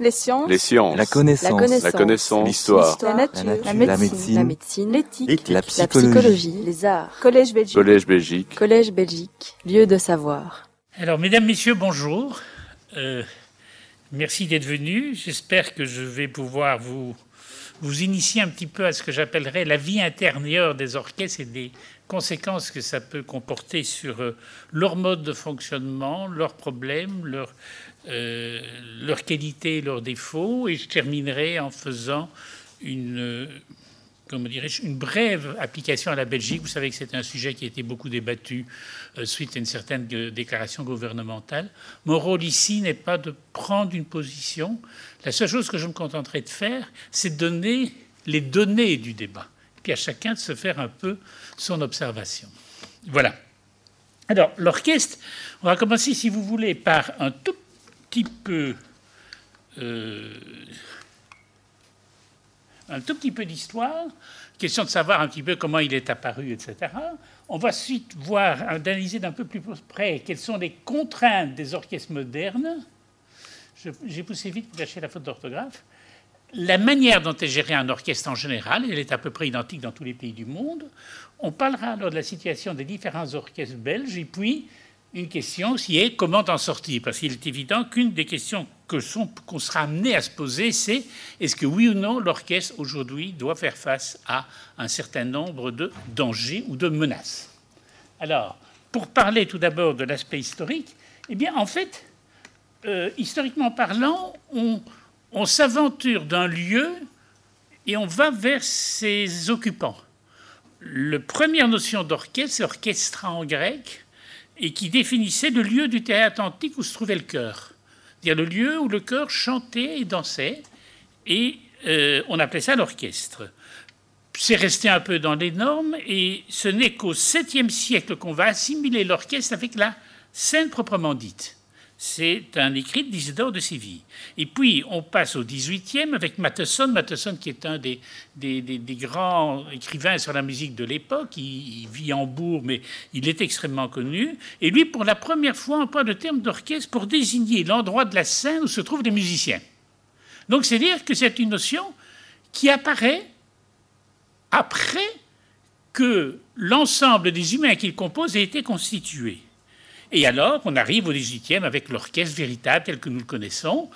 Les sciences. Les sciences. La connaissance. La connaissance. La. L'histoire. La nature. La nature. La La médecine. La. L'éthique. La La psychologie. psychologie. Les arts. Collège Belgique. Collège Belgique. Collège Belgique. Lieu de savoir. Alors, mesdames, messieurs, bonjour. Euh, merci d'être venus. J'espère que je vais pouvoir vous, vous initier un petit peu à ce que j'appellerais la vie intérieure des orchestres et des conséquences que ça peut comporter sur euh, leur mode de fonctionnement, leurs problèmes, leur, euh, leur qualité, leurs défauts. Et je terminerai en faisant une, comment une brève application à la Belgique. Vous savez que c'est un sujet qui a été beaucoup débattu euh, suite à une certaine déclaration gouvernementale. Mon rôle ici n'est pas de prendre une position. La seule chose que je me contenterai de faire, c'est de donner les données du débat. Puis à chacun de se faire un peu son observation. Voilà. Alors, l'orchestre, on va commencer, si vous voulez, par un tout petit peu. euh, un tout petit peu d'histoire, question de savoir un petit peu comment il est apparu, etc. On va ensuite voir, analyser d'un peu plus près quelles sont les contraintes des orchestres modernes. J'ai poussé vite pour cacher la faute d'orthographe. La manière dont est géré un orchestre en général, elle est à peu près identique dans tous les pays du monde. On parlera alors de la situation des différents orchestres belges et puis une question qui est comment en sortir? Parce qu'il est évident qu'une des questions qu'on sera amené à se poser, c'est est-ce que oui ou non l'orchestre aujourd'hui doit faire face à un certain nombre de dangers ou de menaces? Alors, pour parler tout d'abord de l'aspect historique, eh bien en fait, euh, historiquement parlant, on, on s'aventure d'un lieu et on va vers ses occupants. La première notion d'orchestre, c'est orchestra en grec, et qui définissait le lieu du théâtre antique où se trouvait le chœur. C'est-à-dire le lieu où le chœur chantait et dansait, et euh, on appelait ça l'orchestre. C'est resté un peu dans les normes, et ce n'est qu'au 7e siècle qu'on va assimiler l'orchestre avec la scène proprement dite. C'est un écrit d'Isidore de Séville. Et puis, on passe au 18e avec Matheson. Matheson, qui est un des, grands écrivains sur la musique de l'époque. Il, il vit en Bourg, mais il est extrêmement connu. Et lui, pour la première fois, emploie le terme d'orchestre pour désigner l'endroit de la scène où se trouvent les musiciens. Donc, c'est dire que c'est une notion qui apparaît après que l'ensemble des humains qu'il compose ait été constitué. Et alors, on arrive au 18e avec l'orchestre véritable tel que nous le connaissons,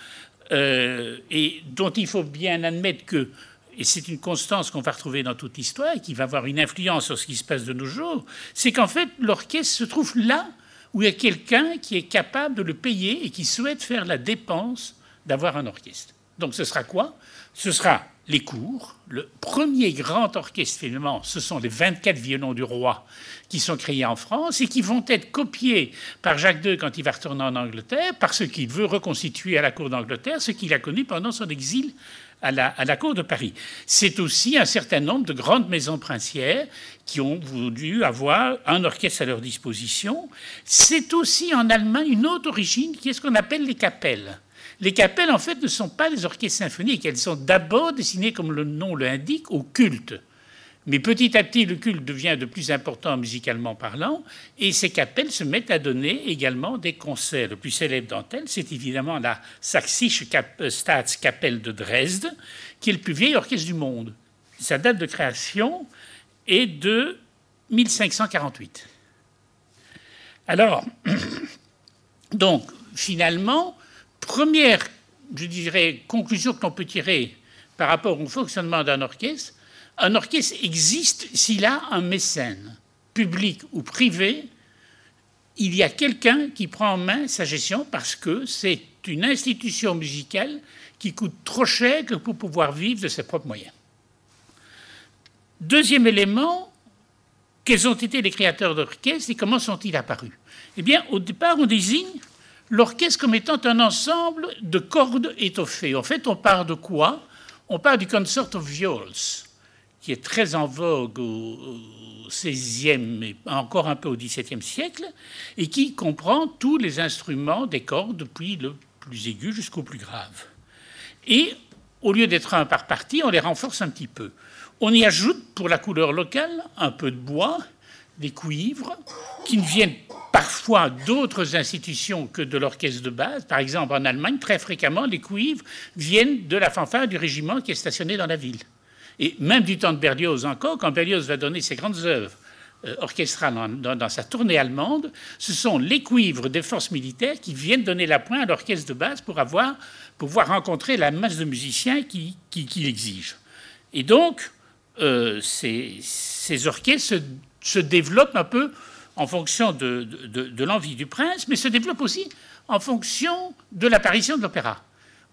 euh, et dont il faut bien admettre que, et c'est une constance qu'on va retrouver dans toute l'histoire et qui va avoir une influence sur ce qui se passe de nos jours, c'est qu'en fait, l'orchestre se trouve là où il y a quelqu'un qui est capable de le payer et qui souhaite faire la dépense d'avoir un orchestre. Donc ce sera quoi? Ce sera les cours. Le premier grand orchestre finalement, ce sont les 24 violons du roi qui sont créés en France et qui vont être copiés par Jacques II quand il va retourner en Angleterre parce qu'il veut reconstituer à la cour d'Angleterre ce qu'il a connu pendant son exil à la, à la cour de Paris. C'est aussi un certain nombre de grandes maisons princières qui ont voulu avoir un orchestre à leur disposition. C'est aussi en Allemagne une autre origine qui est ce qu'on appelle les capelles. Les capelles, en fait, ne sont pas des orchestres symphoniques. Elles sont d'abord destinées, comme le nom l'indique, au culte. Mais petit à petit, le culte devient de plus important musicalement parlant, et ces capelles se mettent à donner également des concerts. Le plus célèbre d'entre elles, c'est évidemment la Kap- euh, Staatskapelle de Dresde, qui est le plus vieil orchestre du monde. Sa date de création est de 1548. Alors, donc, finalement, première, je dirais, conclusion que l'on peut tirer par rapport au fonctionnement d'un orchestre, un orchestre existe s'il a un mécène, public ou privé. Il y a quelqu'un qui prend en main sa gestion parce que c'est une institution musicale qui coûte trop cher pour pouvoir vivre de ses propres moyens. Deuxième élément, quels ont été les créateurs d'orchestre et comment sont-ils apparus? Eh bien, au départ, on désigne l'orchestre comme étant un ensemble de cordes étoffées. En fait, on part de quoi? On part du Concert of Viols, qui est très en vogue au XVIe et encore un peu au XVIIe siècle, et qui comprend tous les instruments des cordes, depuis le plus aigu jusqu'au plus grave. Et au lieu d'être un par partie, on les renforce un petit peu. On y ajoute, pour la couleur locale, un peu de bois, des cuivres qui ne viennent parfois d'autres institutions que de l'orchestre de base. Par exemple, en Allemagne, très fréquemment, les cuivres viennent de la fanfare du régiment qui est stationné dans la ville. Et même du temps de Berlioz encore, quand Berlioz va donner ses grandes œuvres euh, orchestrales dans, sa tournée allemande, ce sont les cuivres des forces militaires qui viennent donner la pointe à l'orchestre de base pour avoir, pouvoir rencontrer la masse de musiciens qui, qui, l'exigent. Et donc, euh, ces, orchestres se, développent un peu en fonction de, de l'envie du prince, mais se développent aussi en fonction de l'apparition de l'opéra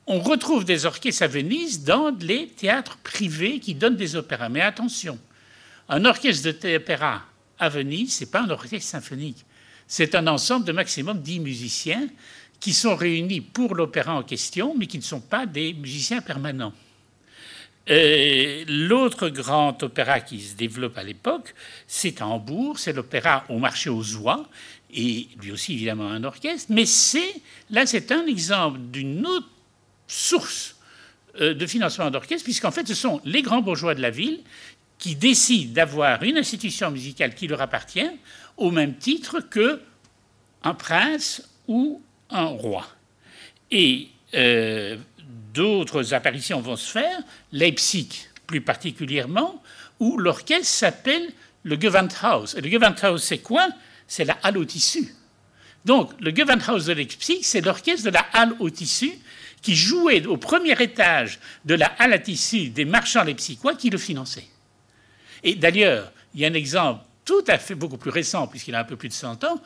on retrouve des orchestres à Venise dans les théâtres privés qui donnent des opéras. Mais attention, un orchestre d'opéra à Venise, ce n'est pas un orchestre symphonique. C'est un ensemble de maximum 10 musiciens qui sont réunis pour l'opéra en question, mais qui ne sont pas des musiciens permanents. Euh, l'autre grand opéra qui se développe à l'époque, c'est à Hambourg, c'est l'opéra au marché aux oies, et lui aussi évidemment un orchestre, mais là c'est un exemple d'une autre source euh, de financement d'orchestre, puisqu'en fait, ce sont les grands bourgeois de la ville qui décident d'avoir une institution musicale qui leur appartient au même titre que un prince ou un roi. Et euh, d'autres apparitions vont se faire, Leipzig plus particulièrement, où l'orchestre s'appelle le Gewandhaus. Et le Gewandhaus, c'est quoi? C'est la halle au tissu. Donc, le Gewandhaus de Leipzig, c'est l'orchestre de la halle au tissu qui jouait au premier étage de la halle à tissu des marchands leipzigois qui le finançaient. Et d'ailleurs, il y a un exemple tout à fait beaucoup plus récent, puisqu'il a un peu plus de 100 ans,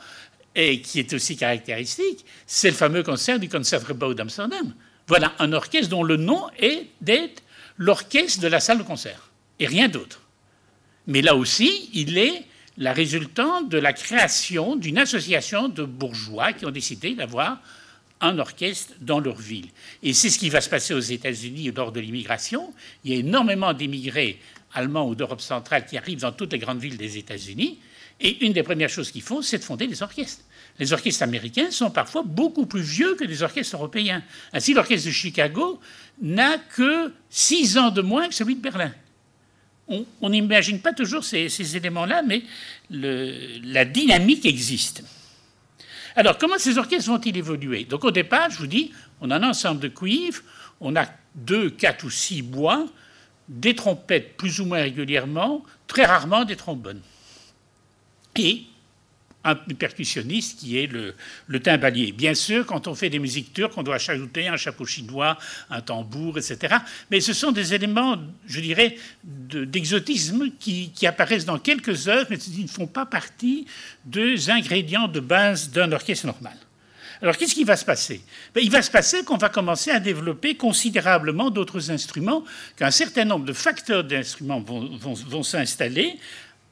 et qui est aussi caractéristique, c'est le fameux concert du Concertgebouw d'Amsterdam. Voilà un orchestre dont le nom est d'être l'orchestre de la salle de concert, et rien d'autre. Mais là aussi, il est la résultante de la création d'une association de bourgeois qui ont décidé d'avoir un orchestre dans leur ville. Et c'est ce qui va se passer aux États-Unis lors de l'immigration. Il y a énormément d'immigrés allemands ou d'Europe centrale qui arrivent dans toutes les grandes villes des États-Unis. Et une des premières choses qu'ils font, c'est de fonder des orchestres. Les orchestres américains sont parfois beaucoup plus vieux que les orchestres européens. Ainsi, l'orchestre de Chicago n'a que six ans de moins que celui de Berlin. On n'imagine pas toujours ces, éléments-là, mais la dynamique existe. Alors, comment ces orchestres vont-ils évoluer? Donc, au départ, je vous dis, on a un ensemble de cuivres, on a deux, quatre ou six bois, des trompettes plus ou moins régulièrement, très rarement des trombones. Et un percussionniste qui est le, le, timbalier. Bien sûr, quand on fait des musiques turques, on doit ajouter un chapeau chinois, un tambour, etc. Mais ce sont des éléments, je dirais, d'exotisme qui, apparaissent dans quelques œuvres, mais qui ne font pas partie des ingrédients de base d'un orchestre normal. Alors, qu'est-ce qui va se passer? Ben, Il va se passer qu'on va commencer à développer considérablement d'autres instruments, qu'un certain nombre de facteurs d'instruments vont, vont s'installer,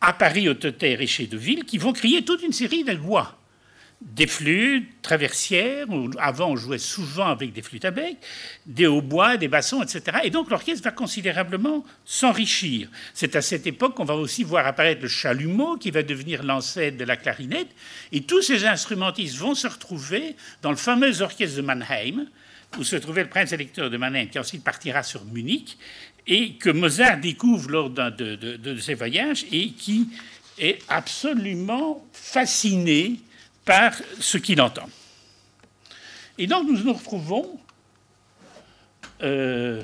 à Paris, au Teuter et chez Deville, qui vont créer toute une série de lois. Des flûtes traversières, où avant on jouait souvent avec des flûtes à bec, des hautbois, des bassons, etc. Et donc l'orchestre va considérablement s'enrichir. C'est à cette époque qu'on va aussi voir apparaître le chalumeau, qui va devenir l'ancêtre de la clarinette. Et tous ces instrumentistes vont se retrouver dans le fameux orchestre de Mannheim, où se trouvait le prince électeur de Mannheim, qui ensuite partira sur Munich, et que Mozart découvre lors de, ses voyages et qui est absolument fasciné par ce qu'il entend. Et donc nous nous retrouvons euh,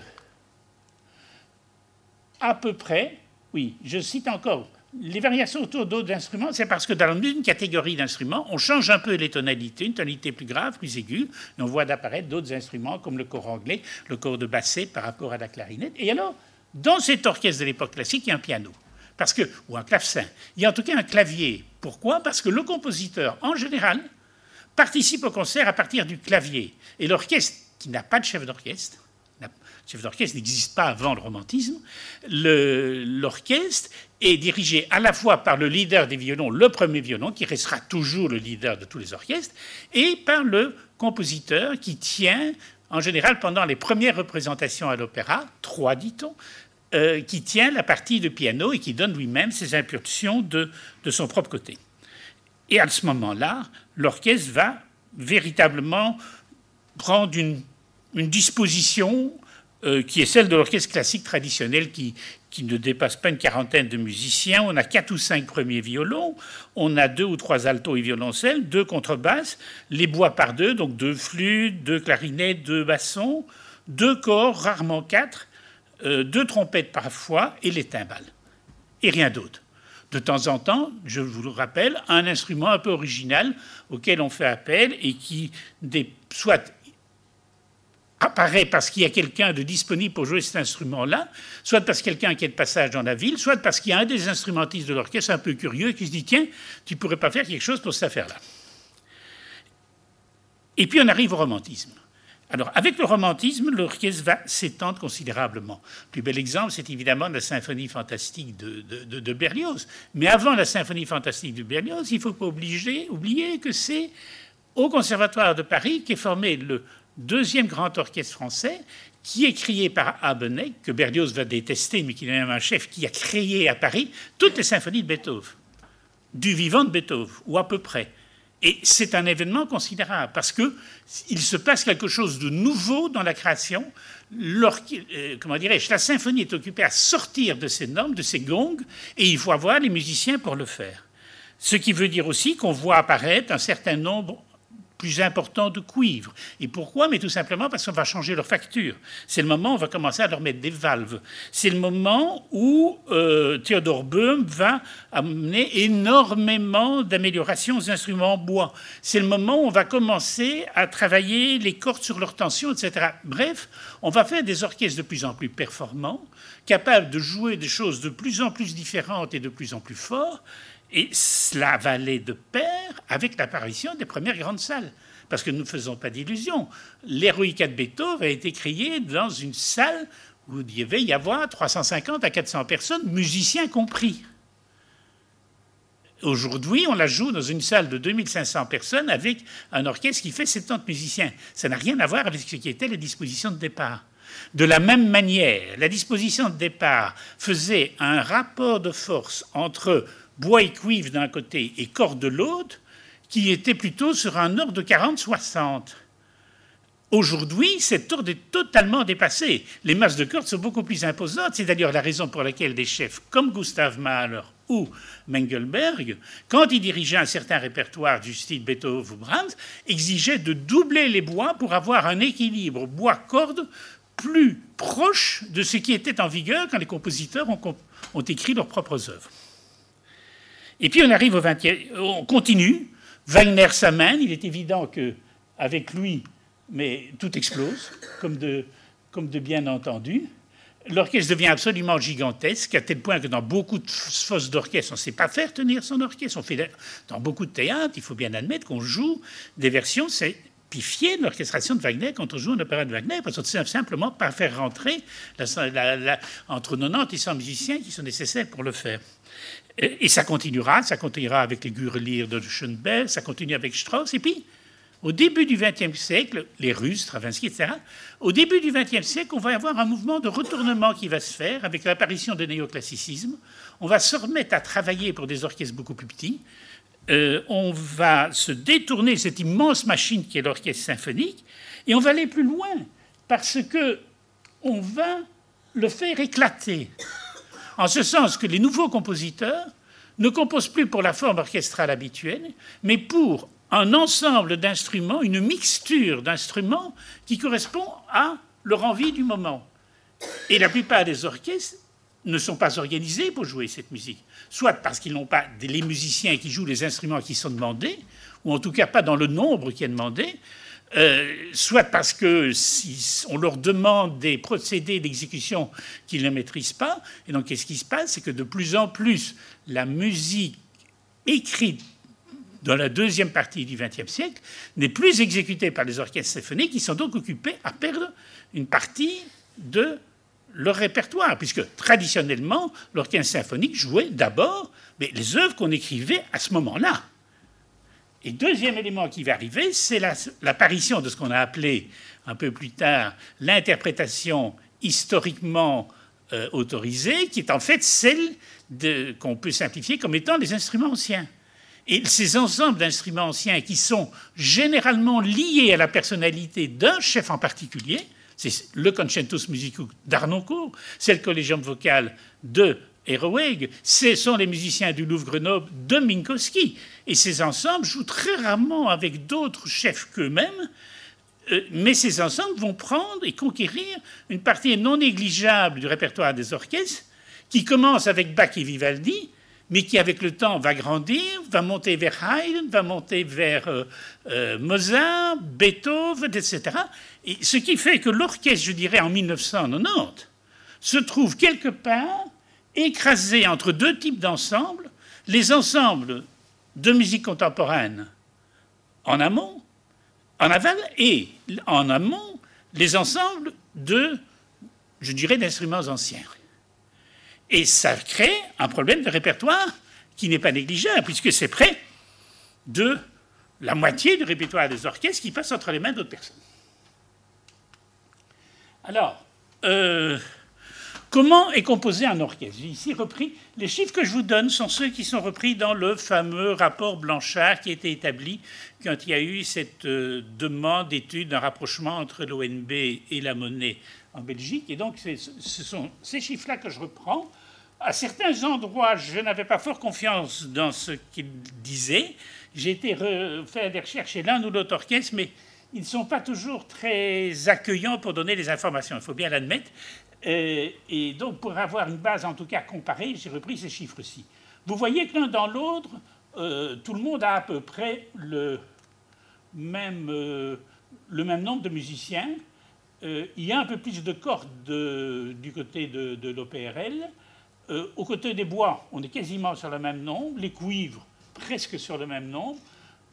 à peu près, oui, je cite encore, les variations autour d'autres instruments, c'est parce que dans une catégorie d'instruments, on change un peu les tonalités, une tonalité plus grave, plus aiguë, et on voit d'apparaître d'autres instruments comme le corps anglais, le corps de basset par rapport à la clarinette. Et alors, dans cet orchestre de l'époque classique, il y a un piano, parce que, ou un clavecin. Il y a en tout cas un clavier. Pourquoi? Parce que le compositeur, en général, participe au concert à partir du clavier. Et l'orchestre, qui n'a pas de chef d'orchestre, chef d'orchestre n'existe pas avant le romantisme, l'orchestre est dirigé à la fois par le leader des violons, le premier violon, qui restera toujours le leader de tous les orchestres, et par le compositeur qui tient, en général pendant les premières représentations à l'opéra, trois dit-on, euh, qui tient la partie de piano et qui donne lui-même ses impulsions de, de son propre côté. Et à ce moment-là, l'orchestre va véritablement prendre une, une disposition euh, qui est celle de l'orchestre classique traditionnel qui, qui ne dépasse pas une quarantaine de musiciens. On a quatre ou cinq premiers violons, on a deux ou trois altos et violoncelles, deux contrebasses, les bois par deux, donc deux flûtes, deux clarinettes, deux bassons, deux corps, rarement quatre, euh, deux trompettes parfois et les timbales. Et rien d'autre. De temps en temps, je vous le rappelle, un instrument un peu original auquel on fait appel et qui soit apparaît parce qu'il y a quelqu'un de disponible pour jouer cet instrument-là, soit parce a quelqu'un qui est de passage dans la ville, soit parce qu'il y a un des instrumentistes de l'orchestre un peu curieux qui se dit tiens, tu pourrais pas faire quelque chose pour cette affaire-là. Et puis on arrive au romantisme. Alors, avec le romantisme, l'orchestre va s'étendre considérablement. Le plus bel exemple, c'est évidemment la symphonie fantastique de, Berlioz. Mais avant la symphonie fantastique de Berlioz, il ne faut pas oublier que c'est au Conservatoire de Paris qu'est formé le deuxième grand orchestre français, qui est créé par Abenet, que Berlioz va détester, mais qui est même un chef qui a créé à Paris toutes les symphonies de Beethoven, du vivant de Beethoven, ou à peu près. Et c'est un événement considérable parce que il se passe quelque chose de nouveau dans la création. Euh, comment dirais-je La symphonie est occupée à sortir de ses normes, de ses gongs, et il faut avoir les musiciens pour le faire. Ce qui veut dire aussi qu'on voit apparaître un certain nombre plus important de cuivre. Et pourquoi? Mais tout simplement parce qu'on va changer leur facture. C'est le moment où on va commencer à leur mettre des valves. C'est le moment où euh, Böhm va amener énormément d'améliorations aux instruments en bois. C'est le moment où on va commencer à travailler les cordes sur leur tension, etc. Bref, on va faire des orchestres de plus en plus performants, capables de jouer des choses de plus en plus différentes et de plus en plus fortes et cela va aller de pair avec l'apparition des premières grandes salles. Parce que nous ne faisons pas d'illusions. L'Héroïca de Beethoven a été créée dans une salle où il devait y avoir 350 à 400 personnes, musiciens compris. Aujourd'hui, on la joue dans une salle de 2500 personnes avec un orchestre qui fait 70 musiciens. Ça n'a rien à voir avec ce qui était la disposition de départ. De la même manière, la disposition de départ faisait un rapport de force entre bois et cuivre d'un côté et corps de l'autre, qui était plutôt sur un ordre de 40-60. Aujourd'hui, cet ordre est totalement dépassé. Les masses de cordes sont beaucoup plus imposantes. C'est d'ailleurs la raison pour laquelle des chefs comme Gustav Mahler ou Mengelberg, quand ils dirigeaient un certain répertoire du style Beethoven ou Brahms, exigeaient de doubler les bois pour avoir un équilibre bois-corde plus proche de ce qui était en vigueur quand les compositeurs ont, ont écrit leurs propres œuvres. Et puis on arrive au 20e, on continue. Wagner s'amène. Il est évident que avec lui, mais tout explose, comme de, bien entendu. L'orchestre devient absolument gigantesque, à tel point que dans beaucoup de fosses d'orchestre, on ne sait pas faire tenir son orchestre. Dans beaucoup de théâtres, il faut bien admettre qu'on joue des versions simplifiées de l'orchestration de Wagner quand on joue un opéra de Wagner, parce qu'on ne sait simplement pas faire rentrer entre 90 et 100 musiciens qui sont nécessaires pour le faire. Et, ça continuera, ça continuera avec les Gureliers de Schoenberg, ça continue avec Strauss. Et puis, au début du XXe siècle, les Russes, Stravinsky, etc., au début du XXe siècle, on va avoir un mouvement de retournement qui va se faire avec l'apparition du néoclassicisme. On va se remettre à travailler pour des orchestres beaucoup plus petits. Euh, on va se détourner cette immense machine qui est l'orchestre symphonique et on va aller plus loin parce que on va le faire éclater en ce sens que les nouveaux compositeurs ne composent plus pour la forme orchestrale habituelle, mais pour un ensemble d'instruments, une mixture d'instruments qui correspond à leur envie du moment. Et la plupart des orchestres ne sont pas organisés pour jouer cette musique, soit parce qu'ils n'ont pas les musiciens qui jouent les instruments qui sont demandés, ou en tout cas pas dans le nombre qui est demandé, euh, soit parce que si on leur demande des procédés d'exécution qu'ils ne maîtrisent pas. Et donc, qu'est-ce qui se passe? C'est que de plus en plus, la musique écrite dans la deuxième partie du XXe siècle n'est plus exécutée par les orchestres symphoniques, qui sont donc occupés à perdre une partie de leur répertoire, puisque traditionnellement, l'orchestre symphonique jouait d'abord les œuvres qu'on écrivait à ce moment-là. Et deuxième élément qui va arriver, c'est l'apparition de ce qu'on a appelé un peu plus tard l'interprétation historiquement euh, autorisée, qui est en fait celle qu'on peut simplifier comme étant les instruments anciens. Et ces ensembles d'instruments anciens qui sont généralement liés à la personnalité d'un chef en particulier, c'est le Concentus Musicus d'Arnoncourt, c'est le Collegium vocal de Héroëg, ce sont les musiciens du Louvre-Grenoble de Minkowski. Et ces ensembles jouent très rarement avec d'autres chefs qu'eux-mêmes, euh, mais ces ensembles vont prendre et conquérir une partie non négligeable du répertoire des orchestres, qui commence avec Bach et Vivaldi, mais qui avec le temps va grandir, va monter vers Haydn, va monter vers euh, euh, Mozart, Beethoven, etc. Et ce qui fait que l'orchestre, je dirais, en 1990, se trouve quelque part écrasé entre deux types d'ensembles, les ensembles de musique contemporaine en amont, en aval, et en amont, les ensembles de, je dirais, d'instruments anciens. Et ça crée un problème de répertoire qui n'est pas négligeable, puisque c'est près de la moitié du répertoire des orchestres qui passe entre les mains d'autres personnes. Alors, euh, Comment est composé un orchestre? J'ai ici repris. Les chiffres que je vous donne sont ceux qui sont repris dans le fameux rapport Blanchard qui a été établi quand il y a eu cette euh, demande d'étude d'un rapprochement entre l'ONB et la monnaie en Belgique. Et donc, ce sont ces chiffres-là que je reprends. À certains endroits, je n'avais pas fort confiance dans ce qu'il disait. J'ai été faire des recherches chez l'un ou l'autre orchestre, mais ils ne sont pas toujours très accueillants pour donner les informations, il faut bien l'admettre. Et, donc, pour avoir une base en tout cas comparée, j'ai repris ces chiffres-ci. Vous voyez que l'un dans l'autre, euh, tout le monde a à peu près le même, euh, le même nombre de musiciens. Euh, il y a un peu plus de cordes du côté de, de l'OPRL. au côté des bois, on est quasiment sur le même nombre. Les cuivres, presque sur le même nombre.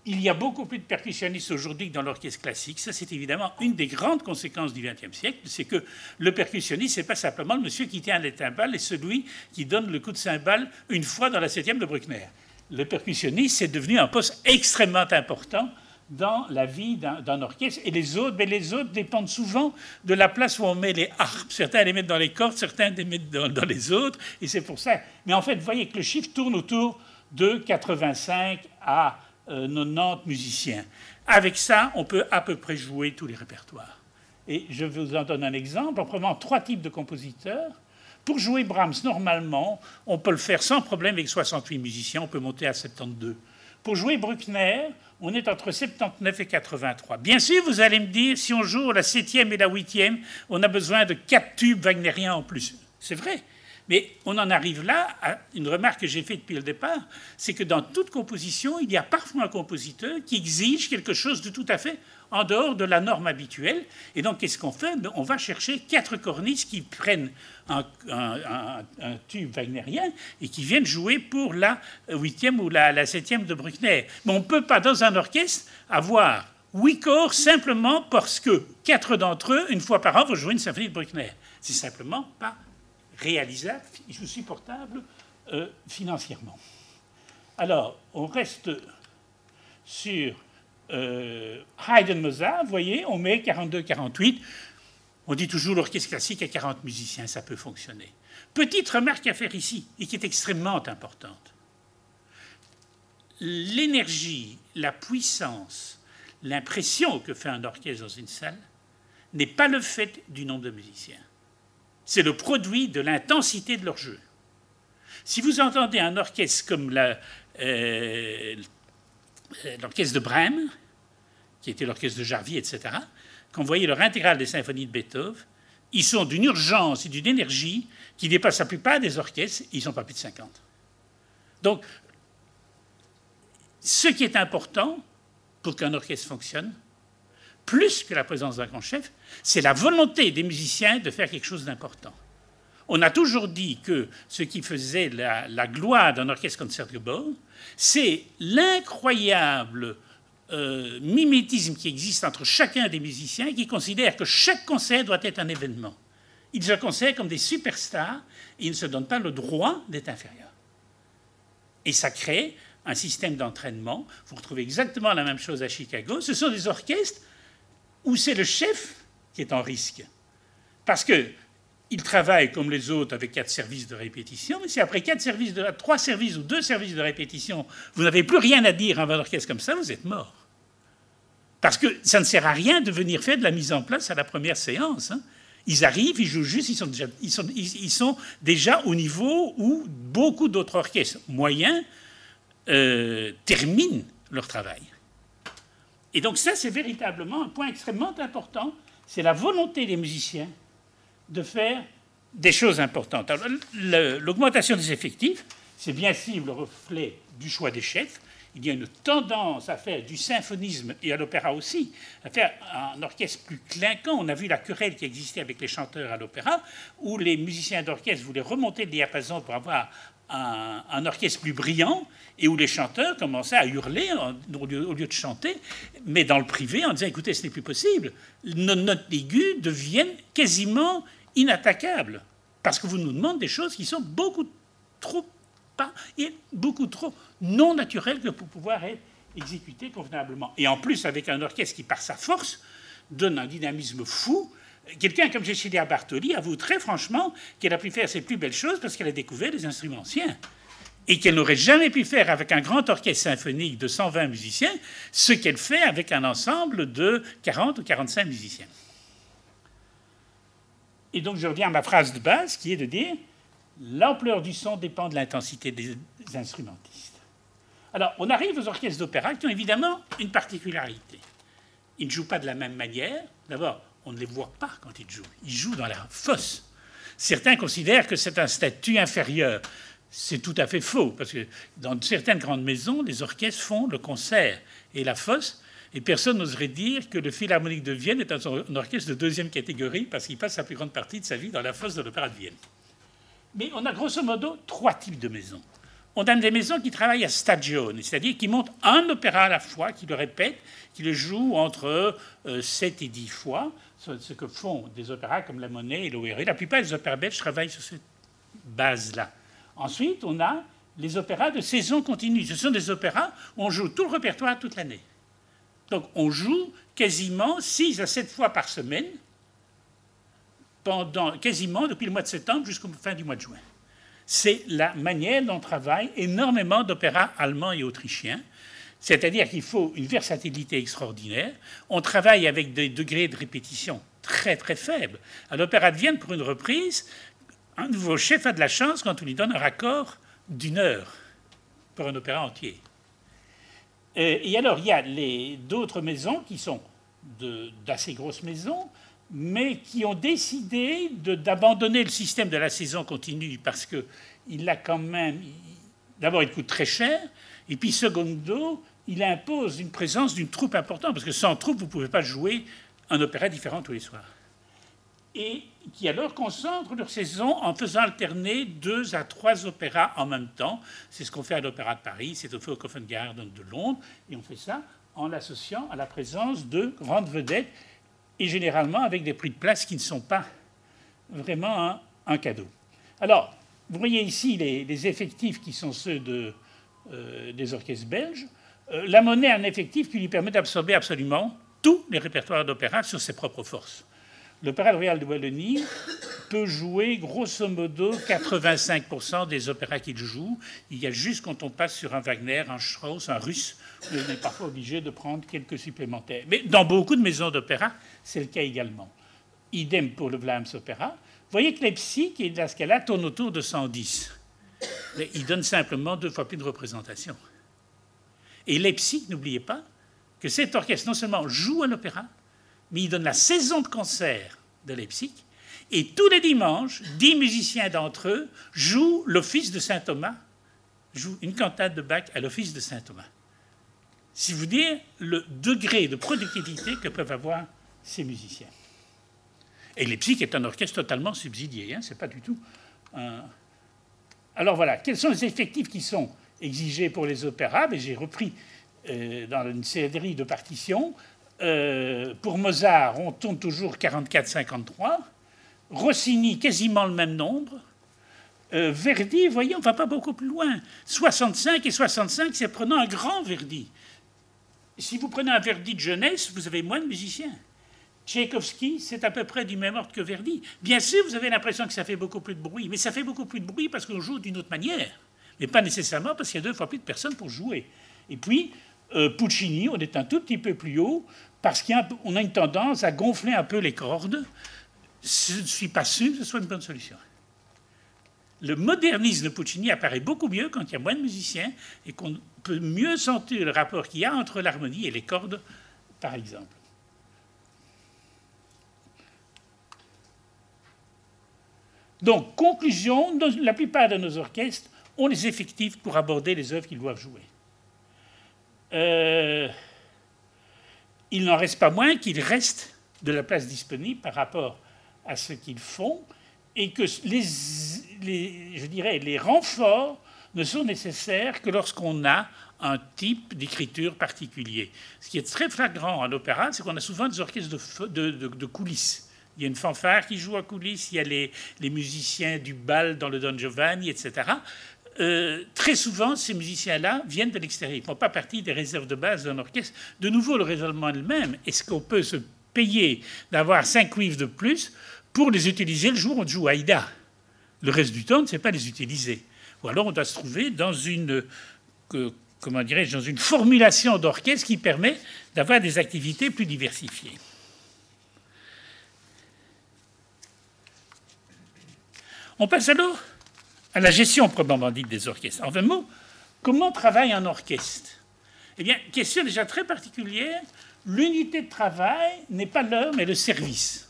Il y a beaucoup plus de percussionnistes aujourd'hui que dans l'orchestre classique. Ça, c'est évidemment une des grandes conséquences du XXe siècle. C'est que le percussionniste, c'est pas simplement le monsieur qui tient les timbales et celui qui donne le coup de cymbale une fois dans la septième de Bruckner. Le percussionniste, c'est devenu un poste extrêmement important dans la vie d'un orchestre. Et les autres, mais les autres dépendent souvent de la place où on met les harpes. Certains les mettent dans les cordes, certains les mettent dans, dans les autres. Et c'est pour ça. Mais en fait, vous voyez que le chiffre tourne autour de 85 à 90 euh, musiciens. Avec ça, on peut à peu près jouer tous les répertoires. Et je vous en donne un exemple en prenant trois types de compositeurs. Pour jouer Brahms, normalement, on peut le faire sans problème avec 68 musiciens, on peut monter à 72. Pour jouer Bruckner, on est entre 79 et 83. Bien sûr, vous allez me dire, si on joue la septième et la huitième, on a besoin de quatre tubes wagnériens en plus. C'est vrai. Mais on en arrive là à une remarque que j'ai faite depuis le départ, c'est que dans toute composition, il y a parfois un compositeur qui exige quelque chose de tout à fait en dehors de la norme habituelle. Et donc, qu'est-ce qu'on fait? Ben, On va chercher quatre cornices qui prennent un, tube wagnérien et qui viennent jouer pour la huitième ou la, septième de Bruckner. Mais on ne peut pas, dans un orchestre, avoir huit corps simplement parce que quatre d'entre eux, une fois par an, vont jouer une symphonie de Bruckner. C'est simplement pas réalisable supportable euh, financièrement. Alors, on reste sur euh, Haydn-Mozart, vous voyez, on met 42-48. On dit toujours l'orchestre classique à 40 musiciens, ça peut fonctionner. Petite remarque à faire ici, et qui est extrêmement importante. L'énergie, la puissance, l'impression que fait un orchestre dans une salle n'est pas le fait du nombre de musiciens c'est le produit de l'intensité de leur jeu. Si vous entendez un orchestre comme euh, l'orchestre de Brême, qui était l'orchestre de Jarvie, etc., quand vous voyez leur intégrale des symphonies de Beethoven, ils sont d'une urgence et d'une énergie qui dépasse la plupart des orchestres, ils ne sont pas plus de 50. Donc, ce qui est important pour qu'un orchestre fonctionne, plus que la présence d'un grand chef, c'est la volonté des musiciens de faire quelque chose d'important. On a toujours dit que ce qui faisait la, gloire d'un orchestre concertgebouw, c'est l'incroyable euh, mimétisme qui existe entre chacun des musiciens qui considèrent que chaque concert doit être un événement. Ils se considèrent comme des superstars et ils ne se donnent pas le droit d'être inférieurs. Et ça crée un système d'entraînement. Vous retrouvez exactement la même chose à Chicago. Ce sont des orchestres où c'est le chef qui est en risque? Parce qu'il travaille comme les autres avec quatre services de répétition, mais si après quatre services de, trois services ou deux services de répétition, vous n'avez plus rien à dire à un orchestre comme ça, vous êtes mort. Parce que ça ne sert à rien de venir faire de la mise en place à la première séance. Hein. Ils arrivent, ils jouent juste, ils sont déjà, ils sont, ils, sont déjà au niveau où beaucoup d'autres orchestres moyens euh, terminent leur travail. Et donc ça, c'est véritablement un point extrêmement important, c'est la volonté des musiciens de faire des choses importantes. L'augmentation des effectifs, c'est bien sûr le reflet du choix des chefs, il y a une tendance à faire du symphonisme et à l'opéra aussi, à faire un orchestre plus clinquant. On a vu la querelle qui existait avec les chanteurs à l'opéra, où les musiciens d'orchestre voulaient remonter le diapason pour avoir un, orchestre plus brillant, et où les chanteurs commençaient à hurler au, lieu, de chanter, mais dans le privé en disant écoutez, ce n'est plus possible. Nos notes aiguës deviennent quasiment inattaquables, parce que vous nous demandez des choses qui sont beaucoup trop et beaucoup trop non naturel que pour pouvoir être exécuté convenablement. Et en plus, avec un orchestre qui, par sa force, donne un dynamisme fou. Quelqu'un comme Cécilia Bartoli avoue très franchement qu'elle a pu faire ses plus belles choses parce qu'elle a découvert des instruments anciens. Et qu'elle n'aurait jamais pu faire avec un grand orchestre symphonique de 120 musiciens ce qu'elle fait avec un ensemble de 40 ou 45 musiciens. Et donc je reviens à ma phrase de base qui est de dire l'ampleur du son dépend de l'intensité des instrumentistes. Alors, on arrive aux orchestres d'opéra qui ont évidemment une particularité. Ils ne jouent pas de la même manière. D'abord, on ne les voit pas quand ils jouent. Ils jouent dans la fosse. Certains considèrent que c'est un statut inférieur. C'est tout à fait faux, parce que dans certaines grandes maisons, les orchestres font le concert et la fosse, et personne n'oserait dire que le Philharmonique de Vienne est un orchestre de deuxième catégorie, parce qu'il passe la plus grande partie de sa vie dans la fosse de l'Opéra de Vienne. Mais on a grosso modo trois types de maisons. On a des maisons qui travaillent à stagione, c'est-à-dire qui montent un opéra à la fois, qui le répètent, qui le jouent entre 7 euh, et 10 fois, ce que font des opéras comme La Monnaie et l'ORE. La plupart des opéras belges travaillent sur cette base-là. Ensuite, on a les opéras de saison continue. Ce sont des opéras où on joue tout le répertoire toute l'année. Donc on joue quasiment 6 à 7 fois par semaine pendant quasiment depuis le mois de septembre jusqu'au fin du mois de juin. C'est la manière dont travaillent énormément d'opéras allemands et autrichiens. C'est-à-dire qu'il faut une versatilité extraordinaire. On travaille avec des degrés de répétition très très faibles. À l'Opéra de Vienne, pour une reprise, un nouveau chef a de la chance quand on lui donne un raccord d'une heure pour un opéra entier. Et alors, il y a d'autres maisons qui sont d'assez grosses maisons, mais qui ont décidé d'abandonner le système de la saison continue parce qu'il a quand même. D'abord, il coûte très cher, et puis, secondo, il impose une présence d'une troupe importante, parce que sans troupe, vous ne pouvez pas jouer un opéra différent tous les soirs. Et qui alors concentrent leur saison en faisant alterner deux à trois opéras en même temps. C'est ce qu'on fait à l'Opéra de Paris, c'est au Covent Garden de Londres, et on fait ça en l'associant à la présence de grandes vedettes et généralement avec des prix de place qui ne sont pas vraiment un, cadeau. Alors, vous voyez ici les, effectifs qui sont ceux de, des orchestres belges. Euh, la monnaie a un effectif qui lui permet d'absorber absolument tous les répertoires d'opéra sur ses propres forces. L'Opéra Royal de Wallonie peut jouer grosso modo 85% des opéras qu'il joue. Il y a juste quand on passe sur un Wagner, un Strauss, un Russe, on est parfois obligé de prendre quelques supplémentaires. Mais dans beaucoup de maisons d'opéra, c'est le cas également. Idem pour le Vlaams Opéra. Vous voyez que Leipzig et la Scala tournent autour de 110. Mais ils donnent simplement deux fois plus de représentation. Et Leipzig, n'oubliez pas que cet orchestre non seulement joue à l'opéra, mais il donne la saison de concert de Leipzig. Et tous les dimanches, dix musiciens d'entre eux jouent l'office de Saint Thomas, jouent une cantate de Bach à l'office de Saint Thomas. Si vous dire le degré de productivité que peuvent avoir ces musiciens. Et Leipzig est un orchestre totalement subsidié, hein, c'est pas du tout. Alors voilà, quels sont les effectifs qui sont exigés pour les opéras? Ben, J'ai repris euh, dans une série de partitions euh, pour Mozart, on tourne toujours 44-53. Rossini, quasiment le même nombre. Euh, Verdi, voyez, on va pas beaucoup plus loin. 65 et 65, c'est prenant un grand Verdi. Si vous prenez un Verdi de jeunesse, vous avez moins de musiciens. Tchaïkovski, c'est à peu près du même ordre que Verdi. Bien sûr, vous avez l'impression que ça fait beaucoup plus de bruit, mais ça fait beaucoup plus de bruit parce qu'on joue d'une autre manière, mais pas nécessairement parce qu'il y a deux fois plus de personnes pour jouer. Et puis, euh, Puccini, on est un tout petit peu plus haut, parce qu'on a, une tendance à gonfler un peu les cordes. Je ne suis pas sûr que ce soit une bonne solution. Le modernisme de Puccini apparaît beaucoup mieux quand il y a moins de musiciens et qu'on peut mieux sentir le rapport qu'il y a entre l'harmonie et les cordes, par exemple. Donc, conclusion, la plupart de nos orchestres ont les effectifs pour aborder les œuvres qu'ils doivent jouer. Euh, il n'en reste pas moins qu'il reste de la place disponible par rapport à ce qu'ils font et que les, renforts ne sont nécessaires que lorsqu'on a un type d'écriture particulier. Ce qui est très flagrant en opéra, c'est qu'on a souvent des orchestres de, coulisses. Il y a une fanfare qui joue à coulisses, il y a les, musiciens du bal dans le Don Giovanni, etc. Euh, très souvent, ces musiciens-là viennent de l'extérieur. Ils ne font pas partie des réserves de base d'un orchestre. De nouveau, le raisonnement est le même. Est-ce qu'on peut se payer d'avoir cinq cuivres de plus pour les utiliser le jour où on joue Aïda Le reste du temps, on ne sait pas les utiliser. Ou alors, on doit se trouver dans une, comment dirais dans une formulation d'orchestre qui permet d'avoir des activités plus diversifiées. On passe alors à la gestion probablement dite des orchestres. En un mot, comment travaille un orchestre? Eh bien, question déjà très particulière, l'unité de travail n'est pas l'heure, mais le service.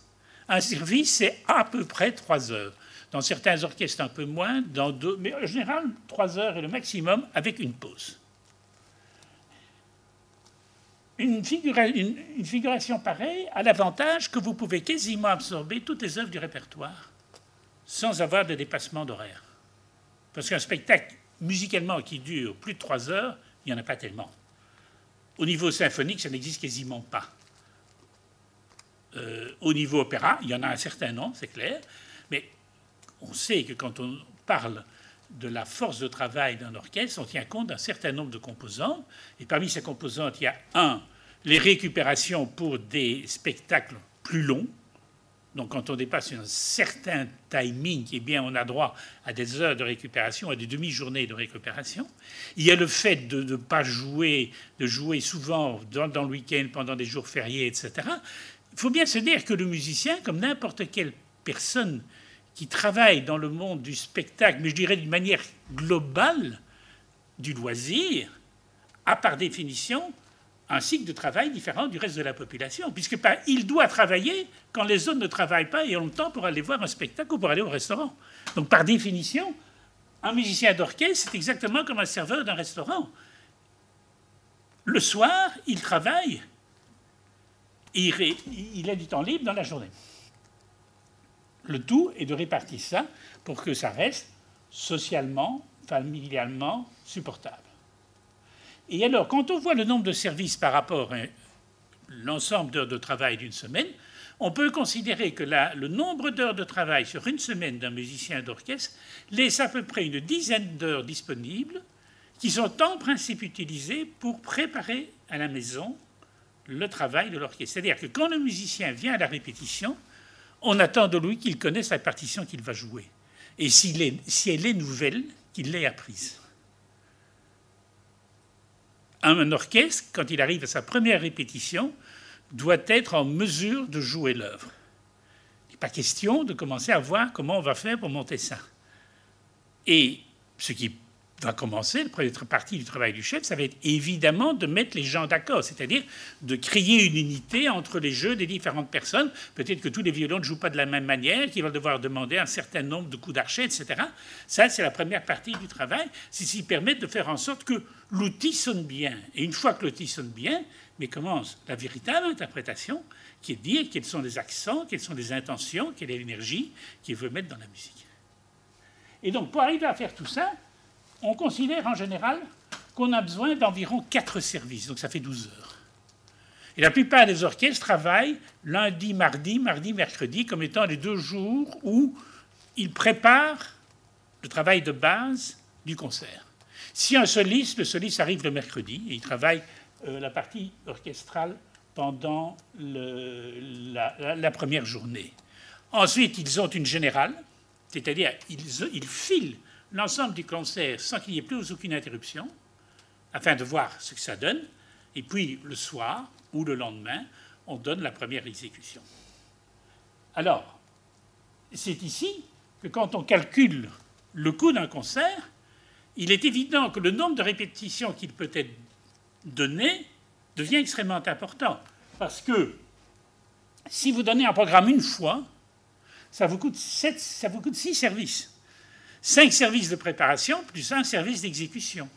Un service, c'est à peu près trois heures. Dans certains orchestres, un peu moins, dans d'autres, mais en général, trois heures est le maximum avec une pause. Une, une figuration pareille a l'avantage que vous pouvez quasiment absorber toutes les œuvres du répertoire sans avoir de dépassement d'horaire. Parce qu'un spectacle musicalement qui dure plus de trois heures, il n'y en a pas tellement. Au niveau symphonique, ça n'existe quasiment pas. Euh, au niveau opéra, il y en a un certain nombre, c'est clair, mais on sait que quand on parle de la force de travail d'un orchestre, on tient compte d'un certain nombre de composantes, et parmi ces composantes, il y a un, les récupérations pour des spectacles plus longs, donc quand on dépasse un certain timing, eh bien, on a droit à des heures de récupération, à des demi-journées de récupération. Il y a le fait de ne pas jouer, de jouer souvent dans, le week-end, pendant des jours fériés, etc. Il faut bien se dire que le musicien, comme n'importe quelle personne qui travaille dans le monde du spectacle, mais je dirais d'une manière globale, du loisir, a par définition un cycle de travail différent du reste de la population, puisque il doit travailler quand les autres ne travaillent pas et ont le temps pour aller voir un spectacle ou pour aller au restaurant. Donc par définition, un musicien d'orchestre, c'est exactement comme un serveur d'un restaurant. Le soir, il travaille, et il a du temps libre dans la journée. Le tout est de répartir ça pour que ça reste socialement, familialement supportable. Et alors, quand on voit le nombre de services par rapport à l'ensemble d'heures de travail d'une semaine, on peut considérer que le nombre d'heures de travail sur une semaine d'un musicien d'orchestre laisse à peu près une dizaine d'heures disponibles qui sont en principe utilisées pour préparer à la maison le travail de l'orchestre. C'est-à-dire que quand le musicien vient à la répétition, on attend de lui qu'il connaisse la partition qu'il va jouer. Et si elle est nouvelle, qu'il l'ait apprise un orchestre, quand il arrive à sa première répétition, doit être en mesure de jouer l'œuvre. Il n'est pas question de commencer à voir comment on va faire pour monter ça. Et ce qui va commencer, la première partie du travail du chef, ça va être évidemment de mettre les gens d'accord, c'est-à-dire de créer une unité entre les jeux des différentes personnes. Peut-être que tous les violons ne jouent pas de la même manière, qu'ils vont devoir demander un certain nombre de coups d'archet, etc. Ça, c'est la première partie du travail, c'est ce qui permet de faire en sorte que l'outil sonne bien. Et une fois que l'outil sonne bien, mais commence la véritable interprétation, qui est de dire quels sont les accents, quelles sont les intentions, quelle est l'énergie qu'il veut mettre dans la musique. Et donc, pour arriver à faire tout ça, on considère en général qu'on a besoin d'environ 4 services, donc ça fait 12 heures. Et la plupart des orchestres travaillent lundi, mardi, mardi, mercredi comme étant les deux jours où ils préparent le travail de base du concert. Si un soliste, le soliste arrive le mercredi et il travaille euh, la partie orchestrale pendant la, première journée. Ensuite, ils ont une générale, c'est-à-dire ils, ils filent l'ensemble du concert sans qu'il n'y ait plus aucune interruption, afin de voir ce que ça donne. Et puis le soir, ou le lendemain, on donne la première exécution. Alors, c'est ici que quand on calcule le coût d'un concert, il est évident que le nombre de répétitions qu'il peut être donné devient extrêmement important. Parce que si vous donnez un programme une fois, ça vous coûte, ça vous coûte six services. Cinq services de préparation plus un service d'exécution.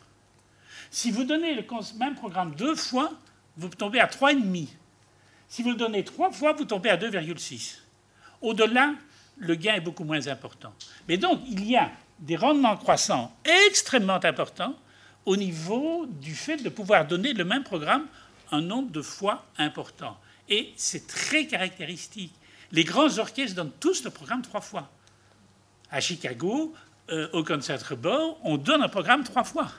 Si vous donnez le même programme deux fois, vous tombez à 3,5. Si vous le donnez trois fois, vous tombez à 2,6. Au-delà, le gain est beaucoup moins important. Mais donc, il y a des rendements croissants extrêmement importants au niveau du fait de pouvoir donner le même programme un nombre de fois important. Et c'est très caractéristique. Les grands orchestres donnent tous le programme trois fois. À Chicago, euh, au Concertgebouw, on donne un programme trois fois.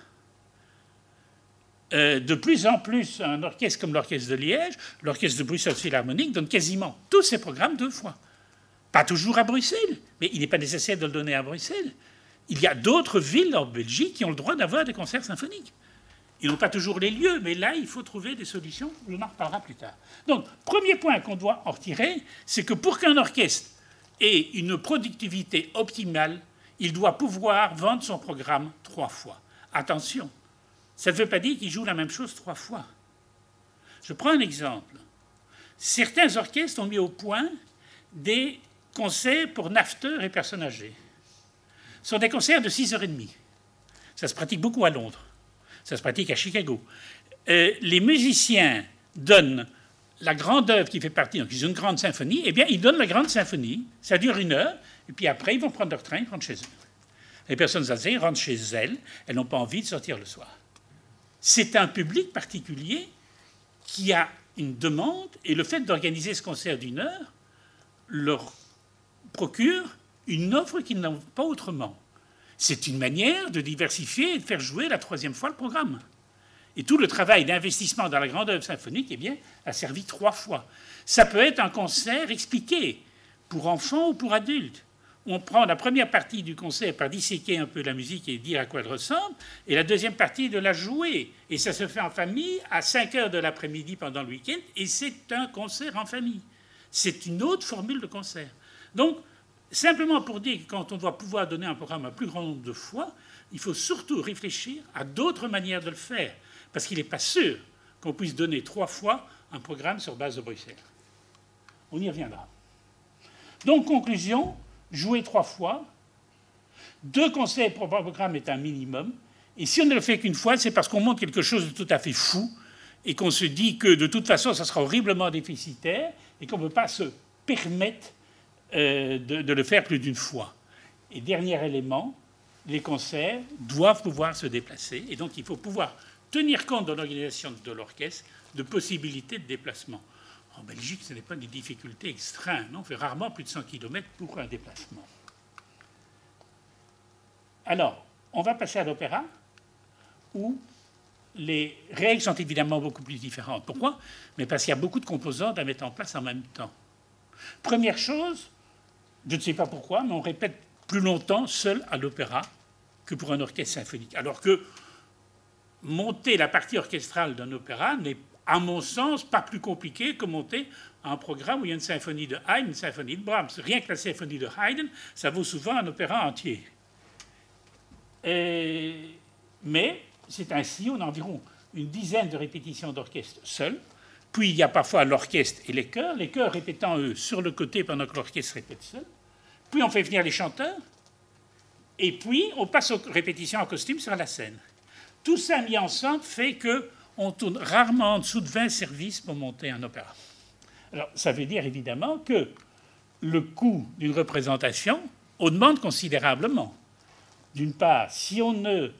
Euh, de plus en plus, un orchestre comme l'orchestre de Liège, l'orchestre de Bruxelles Philharmonique donne quasiment tous ses programmes deux fois. Pas toujours à Bruxelles, mais il n'est pas nécessaire de le donner à Bruxelles. Il y a d'autres villes en Belgique qui ont le droit d'avoir des concerts symphoniques. Ils n'ont pas toujours les lieux, mais là, il faut trouver des solutions. On en reparlera plus tard. Donc, premier point qu'on doit en retirer, c'est que pour qu'un orchestre ait une productivité optimale, il doit pouvoir vendre son programme trois fois. Attention, ça ne veut pas dire qu'il joue la même chose trois fois. Je prends un exemple. Certains orchestres ont mis au point des concerts pour nafteurs et personnes âgées. Ce sont des concerts de 6h30. Ça se pratique beaucoup à Londres. Ça se pratique à Chicago. Euh, les musiciens donnent la grande œuvre qui fait partie, donc ils ont une grande symphonie, eh bien, ils donnent la grande symphonie, ça dure une heure, et puis après, ils vont prendre leur train, ils rentrent chez eux. Les personnes âgées rentrent chez elles, elles n'ont pas envie de sortir le soir. C'est un public particulier qui a une demande, et le fait d'organiser ce concert d'une heure leur procure une offre qu'ils n'ont pas autrement. C'est une manière de diversifier et de faire jouer la troisième fois le programme. Et tout le travail d'investissement dans la grande œuvre symphonique eh bien, a servi trois fois. Ça peut être un concert expliqué pour enfants ou pour adultes. On prend la première partie du concert par disséquer un peu la musique et dire à quoi elle ressemble, et la deuxième partie de la jouer. Et ça se fait en famille à 5 heures de l'après-midi pendant le week-end, et c'est un concert en famille. C'est une autre formule de concert. Donc, Simplement pour dire que quand on doit pouvoir donner un programme à plus grand nombre de fois, il faut surtout réfléchir à d'autres manières de le faire, parce qu'il n'est pas sûr qu'on puisse donner trois fois un programme sur base de Bruxelles. On y reviendra. Donc, conclusion, jouer trois fois, deux conseils pour programme est un minimum, et si on ne le fait qu'une fois, c'est parce qu'on montre quelque chose de tout à fait fou, et qu'on se dit que de toute façon, ça sera horriblement déficitaire, et qu'on ne peut pas se permettre euh, de, le faire plus d'une fois. Et dernier élément, les concerts doivent pouvoir se déplacer, et donc il faut pouvoir tenir compte dans l'organisation de l'orchestre de possibilités de déplacement. En Belgique, ce n'est pas des difficultés extrêmes. On fait rarement plus de 100 km pour un déplacement. Alors, on va passer à l'opéra, où les règles sont évidemment beaucoup plus différentes. Pourquoi? Mais parce qu'il y a beaucoup de composantes à mettre en place en même temps. Première chose, je ne sais pas pourquoi, mais on répète plus longtemps seul à l'opéra que pour un orchestre symphonique. Alors que monter la partie orchestrale d'un opéra n'est, à mon sens, pas plus compliqué que monter un programme où il y a une symphonie de Haydn, une symphonie de Brahms. Rien que la symphonie de Haydn, ça vaut souvent un opéra entier. mais c'est ainsi, on a environ une dizaine de répétitions d'orchestre seul. Puis il y a parfois l'orchestre et les chœurs, les chœurs répétant eux sur le côté pendant que l'orchestre répète seul. Puis on fait venir les chanteurs. Et puis on passe aux répétitions en costume sur la scène. Tout ça mis ensemble fait que on tourne rarement en dessous de 20 services pour monter un opéra. Alors ça veut dire évidemment que le coût d'une représentation augmente considérablement. D'une part, si on ne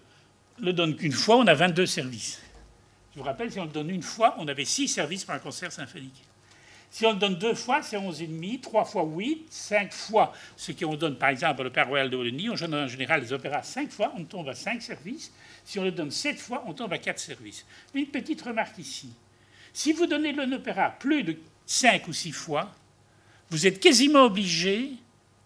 le donne qu'une fois, on a 22 services. Je vous rappelle, si on le donne une fois, on avait six services pour un concert symphonique. Si on le donne deux fois, c'est 11,5, trois fois 8, cinq fois ce qu'on donne par exemple à l'Opéra Royal de Wallonie. On donne en général les opéras cinq fois, on tombe à cinq services. Si on le donne sept fois, on tombe à quatre services. Une petite remarque ici. Si vous donnez un opéra plus de cinq ou six fois, vous êtes quasiment obligé,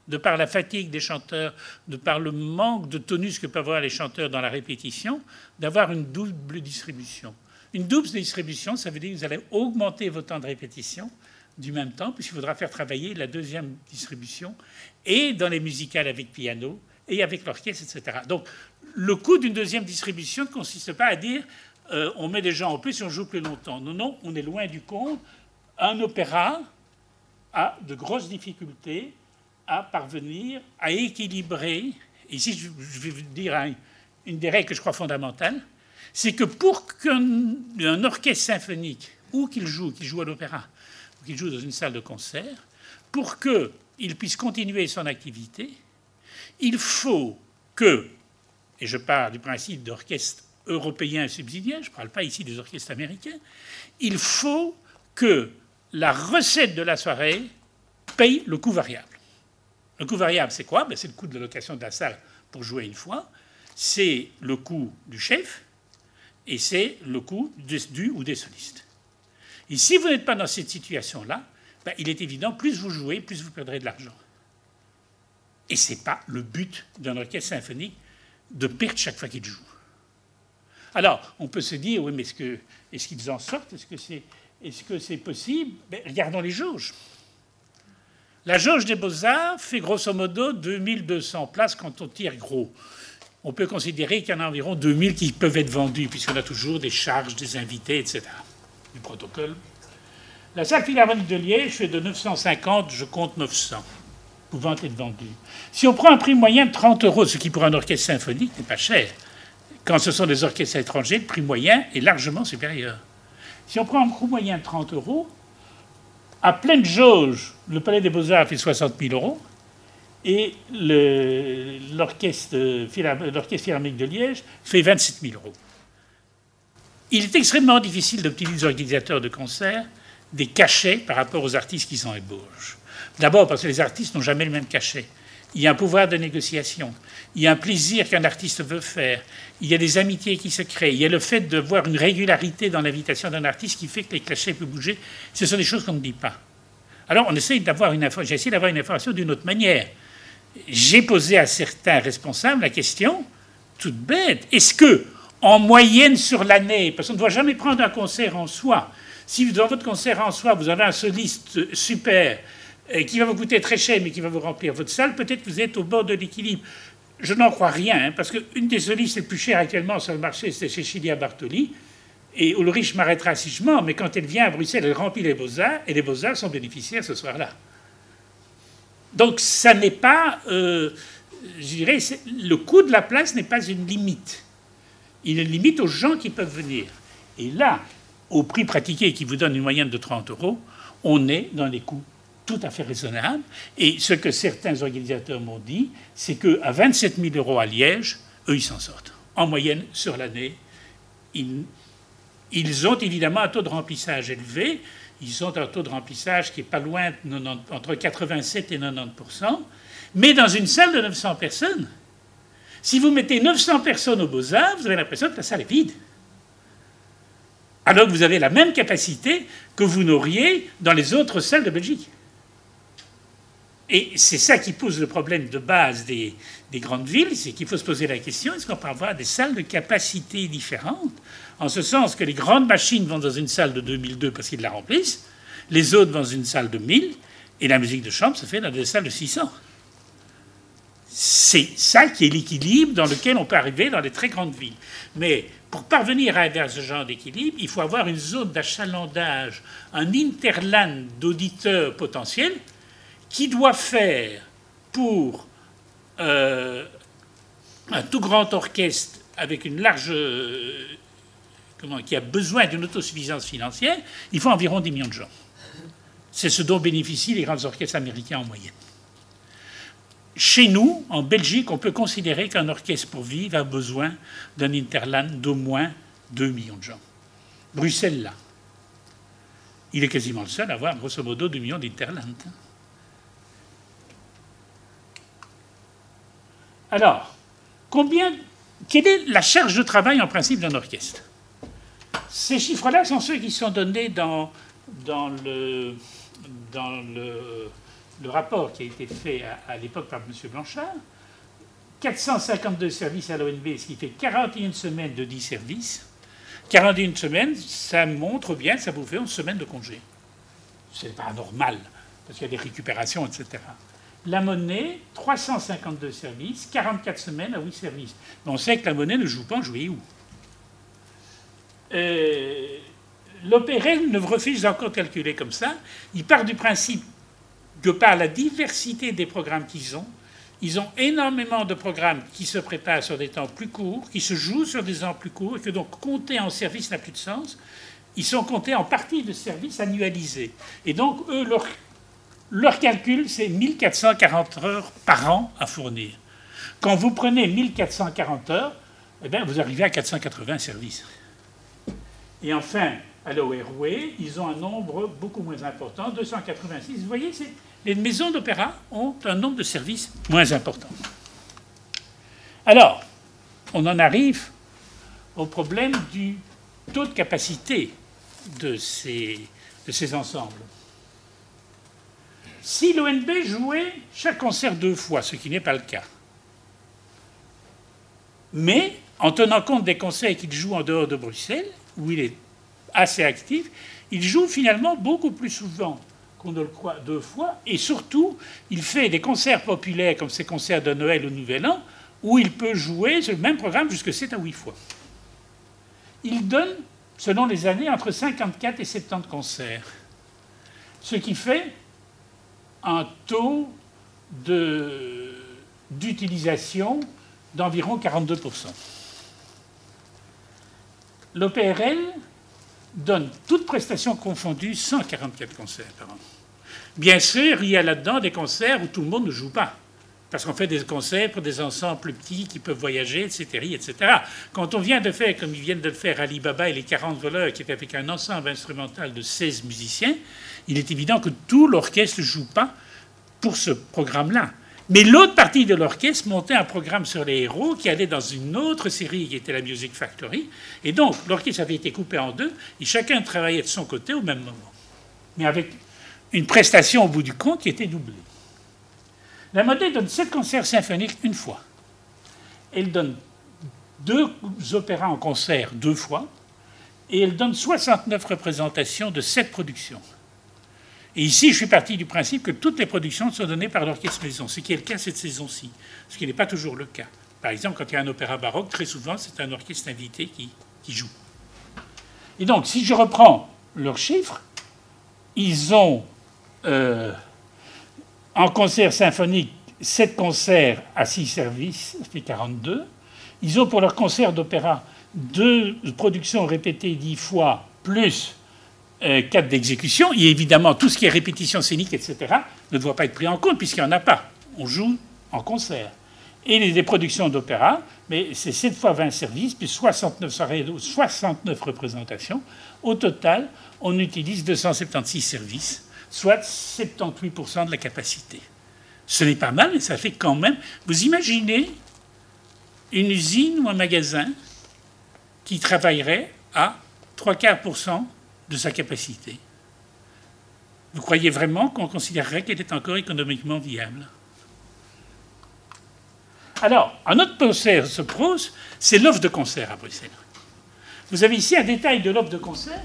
de par la fatigue des chanteurs, de par le manque de tonus que peuvent avoir les chanteurs dans la répétition, d'avoir une double distribution Une double distribution, ça veut dire que vous allez augmenter votre temps de répétition du même temps, puisqu'il faudra faire travailler la deuxième distribution, et dans les musicales avec piano, et avec l'orchestre, etc. Donc, le coût d'une deuxième distribution ne consiste pas à dire euh, on met des gens en plus et on joue plus longtemps. Non, non, on est loin du compte. Un opéra a de grosses difficultés à parvenir à équilibrer. Ici, je vais vous dire une des règles que je crois fondamentales c'est que pour qu'un orchestre symphonique, ou qu'il joue, qu'il joue à l'opéra, qu'il joue dans une salle de concert, pour qu'il puisse continuer son activité, il faut que, et je parle du principe d'orchestre européen subsidiaire, je ne parle pas ici des orchestres américains, il faut que la recette de la soirée paye le coût variable. Le coût variable, c'est quoi? Ben, C'est le coût de la location de la salle pour jouer une fois, c'est le coût du chef, et c'est le coût du ou des solistes. Et si vous n'êtes pas dans cette situation-là, ben, il est évident, plus vous jouez, plus vous perdrez de l'argent. Et ce n'est pas le but d'un orchestre symphonique de perdre chaque fois qu'il joue. Alors, on peut se dire, oui, mais est-ce qu'ils en sortent? Est-ce que c'est est -ce c'est possible? Ben, Regardons les jauges. La jauge des beaux-arts fait grosso modo 2200 places quand on tire gros on peut considérer qu'il y en a environ 2000 qui peuvent être vendus, puisqu'on a toujours des charges, des invités, etc. Du protocole. La salle philharmonique de Liège fait de 950, je compte 900, pouvant être vendus. Si on prend un prix moyen de 30 euros, ce qui pour un orchestre symphonique n'est pas cher, quand ce sont des orchestres étrangers, le prix moyen est largement supérieur. Si on prend un prix moyen de 30 euros, à pleine jauge, le Palais des Beaux-Arts fait 60 000 euros, et l'orchestre philharmonique de Liège fait 27 000 euros. Il est extrêmement difficile d'obtenir des organisateurs de concerts des cachets par rapport aux artistes qui s'en ébauchent. D'abord parce que les artistes n'ont jamais le même cachet. Il y a un pouvoir de négociation. Il y a un plaisir qu'un artiste veut faire. Il y a des amitiés qui se créent. Il y a le fait de voir une régularité dans l'invitation d'un artiste qui fait que les cachets peuvent bouger. Ce sont des choses qu'on ne dit pas. Alors on une j'ai essayé d'avoir une information d'une autre manière j'ai posé à certains responsables la question toute bête est-ce que, en moyenne sur l'année, parce qu'on ne doit jamais prendre un concert en soi, si dans votre concert en soi, vous avez un soliste super euh, qui va vous coûter très cher mais qui va vous remplir votre salle, peut-être que vous êtes au bord de l'équilibre. Je n'en crois rien, hein, parce qu'une des solistes les plus chères actuellement sur le marché, c'est Cecilia Bartoli. Et Ulrich m'arrêtera si je mens, mais quand elle vient à Bruxelles, elle remplit les beaux-arts, et les beaux-arts sont bénéficiaires ce soir-là. Donc ça n'est pas, euh, je dirais, le coût de la place n'est pas une limite. Il est limite aux gens qui peuvent venir. Et là, au prix pratiqué qui vous donne une moyenne de 30 euros, on est dans des coûts tout à fait raisonnables. Et ce que certains organisateurs m'ont dit, c'est qu'à 27 000 euros à Liège, eux, ils s'en sortent. En moyenne, sur l'année, ils, ils ont évidemment un taux de remplissage élevé, ils ont un taux de remplissage qui est pas loin entre 87 et 90% mais dans une salle de 900 personnes, si vous mettez 900 personnes au Beaux-Arts, vous avez l'impression que la salle est vide. Alors que vous avez la même capacité que vous n'auriez dans les autres salles de Belgique. Et c'est ça qui pose le problème de base des, des grandes villes, c'est qu'il faut se poser la question, est-ce qu'on peut avoir des salles de capacité différentes en ce sens que les grandes machines vont dans une salle de 2002 parce qu'ils la remplissent, les autres vont dans une salle de 1000, et la musique de chambre se fait dans des salles de 600. C'est ça qui est l'équilibre dans lequel on peut arriver dans les très grandes villes. Mais pour parvenir à vers ce genre d'équilibre, il faut avoir une zone d'achalandage, un interland d'auditeurs potentiels qui doit faire pour euh, un tout grand orchestre avec une large qui a besoin d'une autosuffisance financière, il faut environ 10 millions de gens. C'est ce dont bénéficient les grands orchestres américains en moyenne. Chez nous, en Belgique, on peut considérer qu'un orchestre pour vivre a besoin d'un interland d'au moins 2 millions de gens. Bruxelles, là. Il est quasiment le seul à avoir, grosso modo, 2 millions d'interlands. Alors, combien, quelle est la charge de travail en principe d'un orchestre? Ces chiffres-là sont ceux qui sont donnés dans, dans, le, dans le, rapport qui a été fait à, l'époque par M. Blanchard. 452 services à l'ONB, ce qui fait 41 semaines de 10 services. 41 semaines, ça montre bien que ça vous fait une semaine de congé. C'est pas normal, parce qu'il y a des récupérations, etc. La monnaie, 352 services, 44 semaines à 8 services. Mais on sait que la monnaie ne joue pas en juillet où euh, ne refuse encore de calculer comme ça. Il part du principe que par la diversité des programmes qu'ils ont, ils ont énormément de programmes qui se préparent sur des temps plus courts, qui se jouent sur des temps plus courts, et que donc compter en service n'a plus de sens. Ils sont comptés en partie de service annualisés. Et donc, eux, leur, leur calcul, c'est 1440 heures par an à fournir. Quand vous prenez 1440 heures, eh bien, vous arrivez à 480 services. Et enfin, à l'ORW, ils ont un nombre beaucoup moins important, 286. Vous voyez, les maisons d'opéra ont un nombre de services moins important. Alors, on en arrive au problème du taux de capacité de ces, de ces ensembles. Si l'ONB jouait chaque concert deux fois, ce qui n'est pas le cas, mais en tenant compte des concerts qu'il joue en dehors de Bruxelles, où il est assez actif, il joue finalement beaucoup plus souvent qu'on ne le croit deux fois, et surtout, il fait des concerts populaires comme ces concerts de Noël au Nouvel An, où il peut jouer le même programme jusque 7 à 8 fois. Il donne, selon les années, entre 54 et 70 concerts, ce qui fait un taux d'utilisation d'environ 42%. L'OPRL donne toutes prestations confondues 144 concerts par an. Bien sûr, il y a là-dedans des concerts où tout le monde ne joue pas. Parce qu'on fait des concerts pour des ensembles plus petits qui peuvent voyager, etc., etc. Quand on vient de faire, comme ils viennent de le faire Alibaba et les 40 voleurs, qui est avec un ensemble instrumental de 16 musiciens, il est évident que tout l'orchestre ne joue pas pour ce programme-là. Mais l'autre partie de l'orchestre montait un programme sur les héros qui allait dans une autre série qui était la Music Factory. Et donc, l'orchestre avait été coupé en deux et chacun travaillait de son côté au même moment. Mais avec une prestation au bout du compte qui était doublée. La Modèle donne sept concerts symphoniques une fois. Elle donne deux opéras en concert deux fois. Et elle donne 69 représentations de sept productions. Et ici, je suis parti du principe que toutes les productions sont données par l'orchestre maison, ce qui est le cas cette saison-ci, ce qui n'est pas toujours le cas. Par exemple, quand il y a un opéra baroque, très souvent, c'est un orchestre invité qui, joue. Et donc, si je reprends leurs chiffres, ils ont euh, en concert symphonique 7 concerts à 6 services, ça fait 42. Ils ont pour leur concert d'opéra deux productions répétées 10 fois, plus euh, cadre d'exécution. Et évidemment, tout ce qui est répétition scénique, etc., ne doit pas être pris en compte puisqu'il n'y en a pas. On joue en concert. Et les, productions d'opéra, mais c'est 7 fois 20 services, puis 69 69 représentations. Au total, on utilise 276 services, soit 78% de la capacité. Ce n'est pas mal, mais ça fait quand même. Vous imaginez une usine ou un magasin qui travaillerait à 3 quarts de sa capacité. Vous croyez vraiment qu'on considérerait qu'elle est encore économiquement viable? Alors, un autre concert se pose, c'est l'offre de concert à Bruxelles. Vous avez ici un détail de l'offre de concert.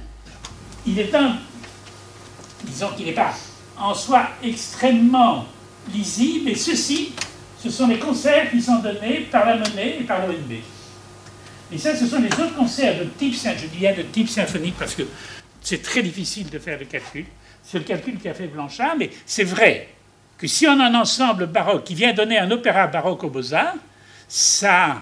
Il est un, disons qu'il n'est pas en soi extrêmement lisible, mais ceci, ce sont les concerts qui sont donnés par la monnaie et par l'ONB. Et ça, ce sont les autres concerts de type, je dis bien de type symphonique parce que c'est très difficile de faire le calcul. C'est le calcul qui a fait Blanchard, mais c'est vrai que si on a un ensemble baroque qui vient donner un opéra baroque aux Beaux-Arts, ça a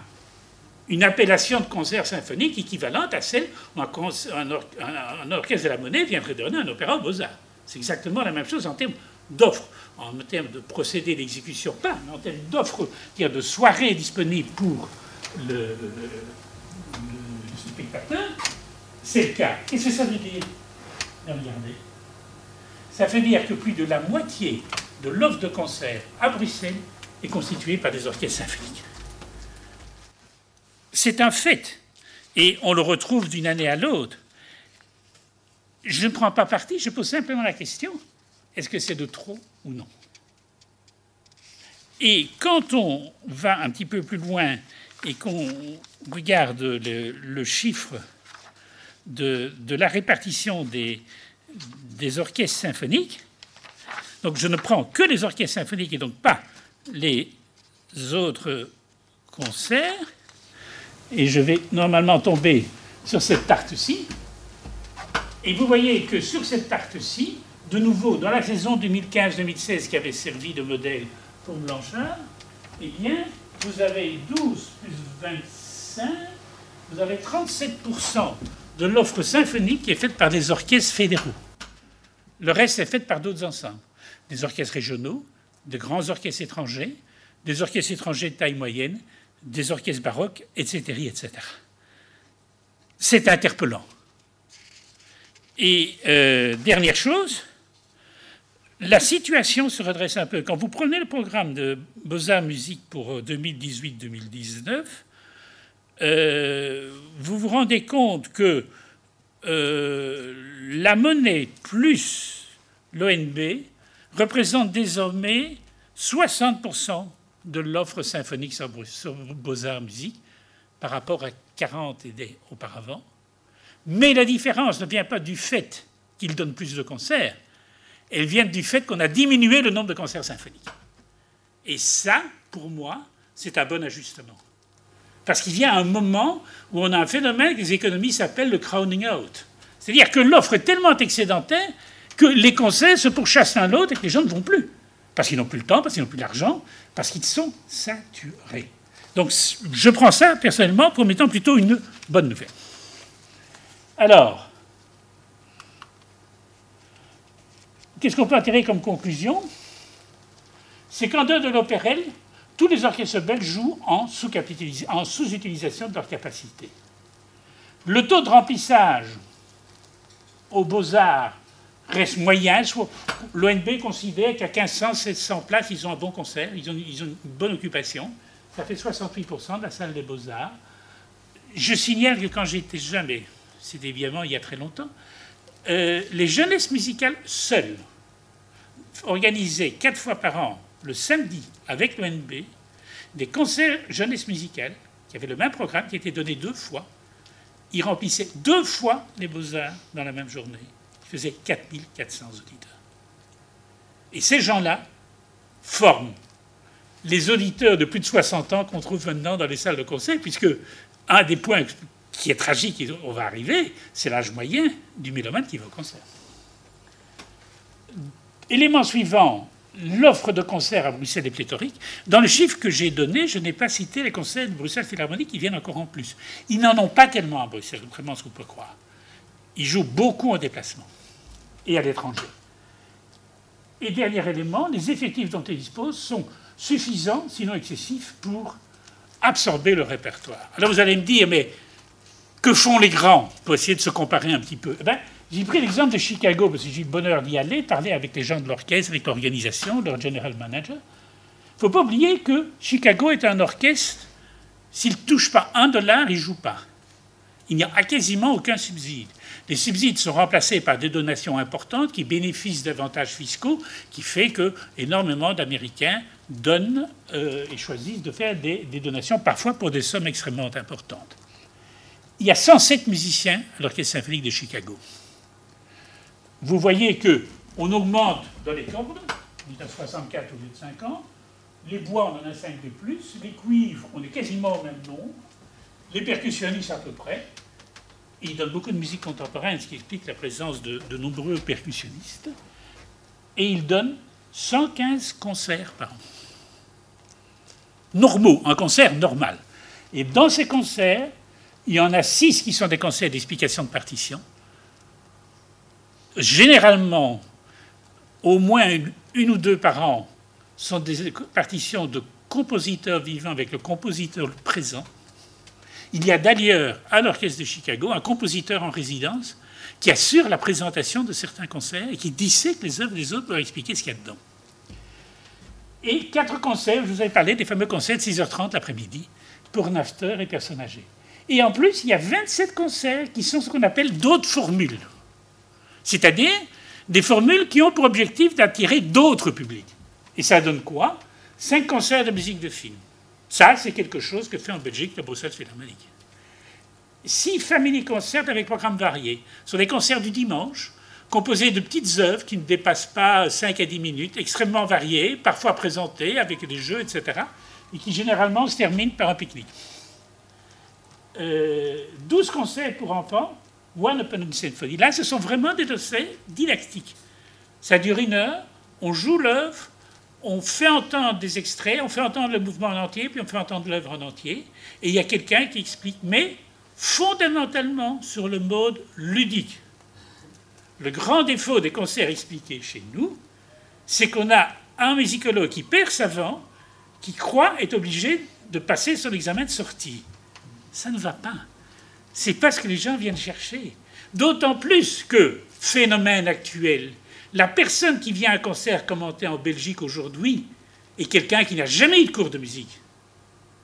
une appellation de concert symphonique équivalente à celle où un, orchestre de la monnaie viendrait donner un opéra aux Beaux-Arts. C'est exactement la même chose en termes d'offres, en termes de procédé d'exécution, pas, mais en termes d'offres, de soirées disponibles pour le spectateur. C'est le cas. Qu'est-ce que ça veut dire Regardez. Ça veut dire que plus de la moitié de l'offre de concert à Bruxelles est constituée par des orchestres symphoniques. C'est un fait. Et on le retrouve d'une année à l'autre. Je ne prends pas parti, je pose simplement la question est-ce que c'est de trop ou non? Et quand on va un petit peu plus loin et qu'on regarde le chiffre de, la répartition des, des orchestres symphoniques. Donc je ne prends que les orchestres symphoniques et donc pas les autres concerts. Et je vais normalement tomber sur cette tarte-ci. Et vous voyez que sur cette tarte-ci, de nouveau, dans la saison 2015-2016 qui avait servi de modèle pour Blanchard, eh bien, vous avez 12 plus 25, vous avez 37% de l'offre symphonique qui est faite par des orchestres fédéraux. Le reste est fait par d'autres ensembles. Des orchestres régionaux, de grands orchestres étrangers, des orchestres étrangers de taille moyenne, des orchestres baroques, etc. etc. C'est interpellant. Et euh, dernière chose, la situation se redresse un peu. Quand vous prenez le programme de Beaux-Arts Musique pour 2018-2019, euh, vous vous rendez compte que euh, la monnaie plus l'ONB représente désormais 60% de l'offre symphonique sur Beaux-Arts Musique par rapport à 40 années auparavant. Mais la différence ne vient pas du fait qu'il donne plus de concerts, elle vient du fait qu'on a diminué le nombre de concerts symphoniques. Et ça, pour moi, c'est un bon ajustement. Parce qu'il a un moment où on a un phénomène que les économistes appellent le crowning out. C'est-à-dire que l'offre est tellement excédentaire que les concerts se pourchassent l'un l'autre et que les gens ne vont plus. Parce qu'ils n'ont plus le temps, parce qu'ils n'ont plus l'argent, parce qu'ils sont saturés. Donc je prends ça personnellement comme étant plutôt une bonne nouvelle. Alors, qu'est-ce qu'on peut tirer comme conclusion? C'est qu'en dehors de l'opérelle, tous les orchestres belges jouent en sous-utilisation de leur capacité. Le taux de remplissage aux beaux-arts reste moyen. L'ONB considère qu'à 1500, 700 places, ils ont un bon concert, ils ont, une bonne occupation. Ça fait 68% de la salle des beaux-arts. Je signale que quand j'étais jeune, mais c'était évidemment il y a très longtemps, euh, les jeunesses musicales seules organisaient quatre fois par an, le samedi, avec l'ONB, des concerts jeunesse musicales qui avaient le même programme, qui étaient donnés deux fois. Ils remplissaient deux fois les beaux-arts dans la même journée. Ils faisaient 4400 auditeurs. Et ces gens-là forment les auditeurs de plus de 60 ans qu'on trouve maintenant dans les salles de concert, puisque un des points qui est tragique, on va arriver, c'est l'âge moyen du mélomane qui va au concert. Élément suivant, l'offre de concerts à Bruxelles est pléthorique. Dans le chiffre que j'ai donné, je n'ai pas cité les concerts de Bruxelles Philharmonique qui viennent encore en plus. Ils n'en ont pas tellement à Bruxelles, contrairement à ce qu'on peut croire. Ils jouent beaucoup en déplacement et à l'étranger. Et dernier élément, les effectifs dont ils disposent sont suffisants, sinon excessifs, pour absorber le répertoire. Alors vous allez me dire, mais que font les grands pour essayer de se comparer un petit peu? Eh ben, J'ai pris l'exemple de Chicago, parce que j'ai eu le bonheur d'y aller, parler avec les gens de l'orchestre, avec l'organisation, leur general manager. Il ne faut pas oublier que Chicago est un orchestre, s'il ne touche pas un dollar, il ne joue pas. Il n'y a quasiment aucun subside. Les subsides sont remplacés par des donations importantes qui bénéficient d'avantages fiscaux, qui fait que énormément d'Américains donnent euh, et choisissent de faire des, donations, parfois pour des sommes extrêmement importantes. Il y a 107 musiciens à l'Orchestre symphonique de Chicago. Vous voyez que on augmente dans les cordes, on est à 64 au lieu de 50. Les bois, on en a 5 de plus. Les cuivres, on est quasiment au même nombre. Les percussionnistes, à peu près. Il donne beaucoup de musique contemporaine, ce qui explique la présence de, nombreux percussionnistes. Et il donne 115 concerts par an. Normaux, un concert normal. Et dans ces concerts, il y en a 6 qui sont des concerts d'explication de partition. Généralement, au moins une, ou deux par an sont des partitions de compositeurs vivants avec le compositeur présent. Il y a d'ailleurs à l'Orchestre de Chicago un compositeur en résidence qui assure la présentation de certains concerts et qui dissèque les œuvres des autres pour expliquer ce qu'il y a dedans. Et quatre concerts, je vous avais parlé des fameux concerts de 6h30 l'après-midi pour Nafter et personnes âgées. Et en plus, il y a 27 concerts qui sont ce qu'on appelle d'autres formules. C'est-à-dire des formules qui ont pour objectif d'attirer d'autres publics. Et ça donne quoi? Cinq concerts de musique de film. Ça, c'est quelque chose que fait en Belgique la Bruxelles Philharmonique. six family concerts avec programmes variés. Ce sont des concerts du dimanche, composés de petites œuvres qui ne dépassent pas 5 à 10 minutes, extrêmement variées, parfois présentées avec des jeux, etc., et qui généralement se terminent par un pique-nique. 12 euh, concerts pour enfants, One Open Symphony. Là, ce sont vraiment des dossiers didactiques. Ça dure une heure, on joue l'œuvre, on fait entendre des extraits, on fait entendre le mouvement en entier, puis on fait entendre l'œuvre en entier, et il y a quelqu'un qui explique, mais fondamentalement sur le mode ludique. Le grand défaut des concerts expliqués chez nous, c'est qu'on a un musicologue qui perd sa vent, qui croit être obligé de passer son examen de sortie. Ça ne va pas. C'est pas ce que les gens viennent chercher. D'autant plus que, phénomène actuel, la personne qui vient à un concert commenté en Belgique aujourd'hui est quelqu'un qui n'a jamais eu de cours de musique.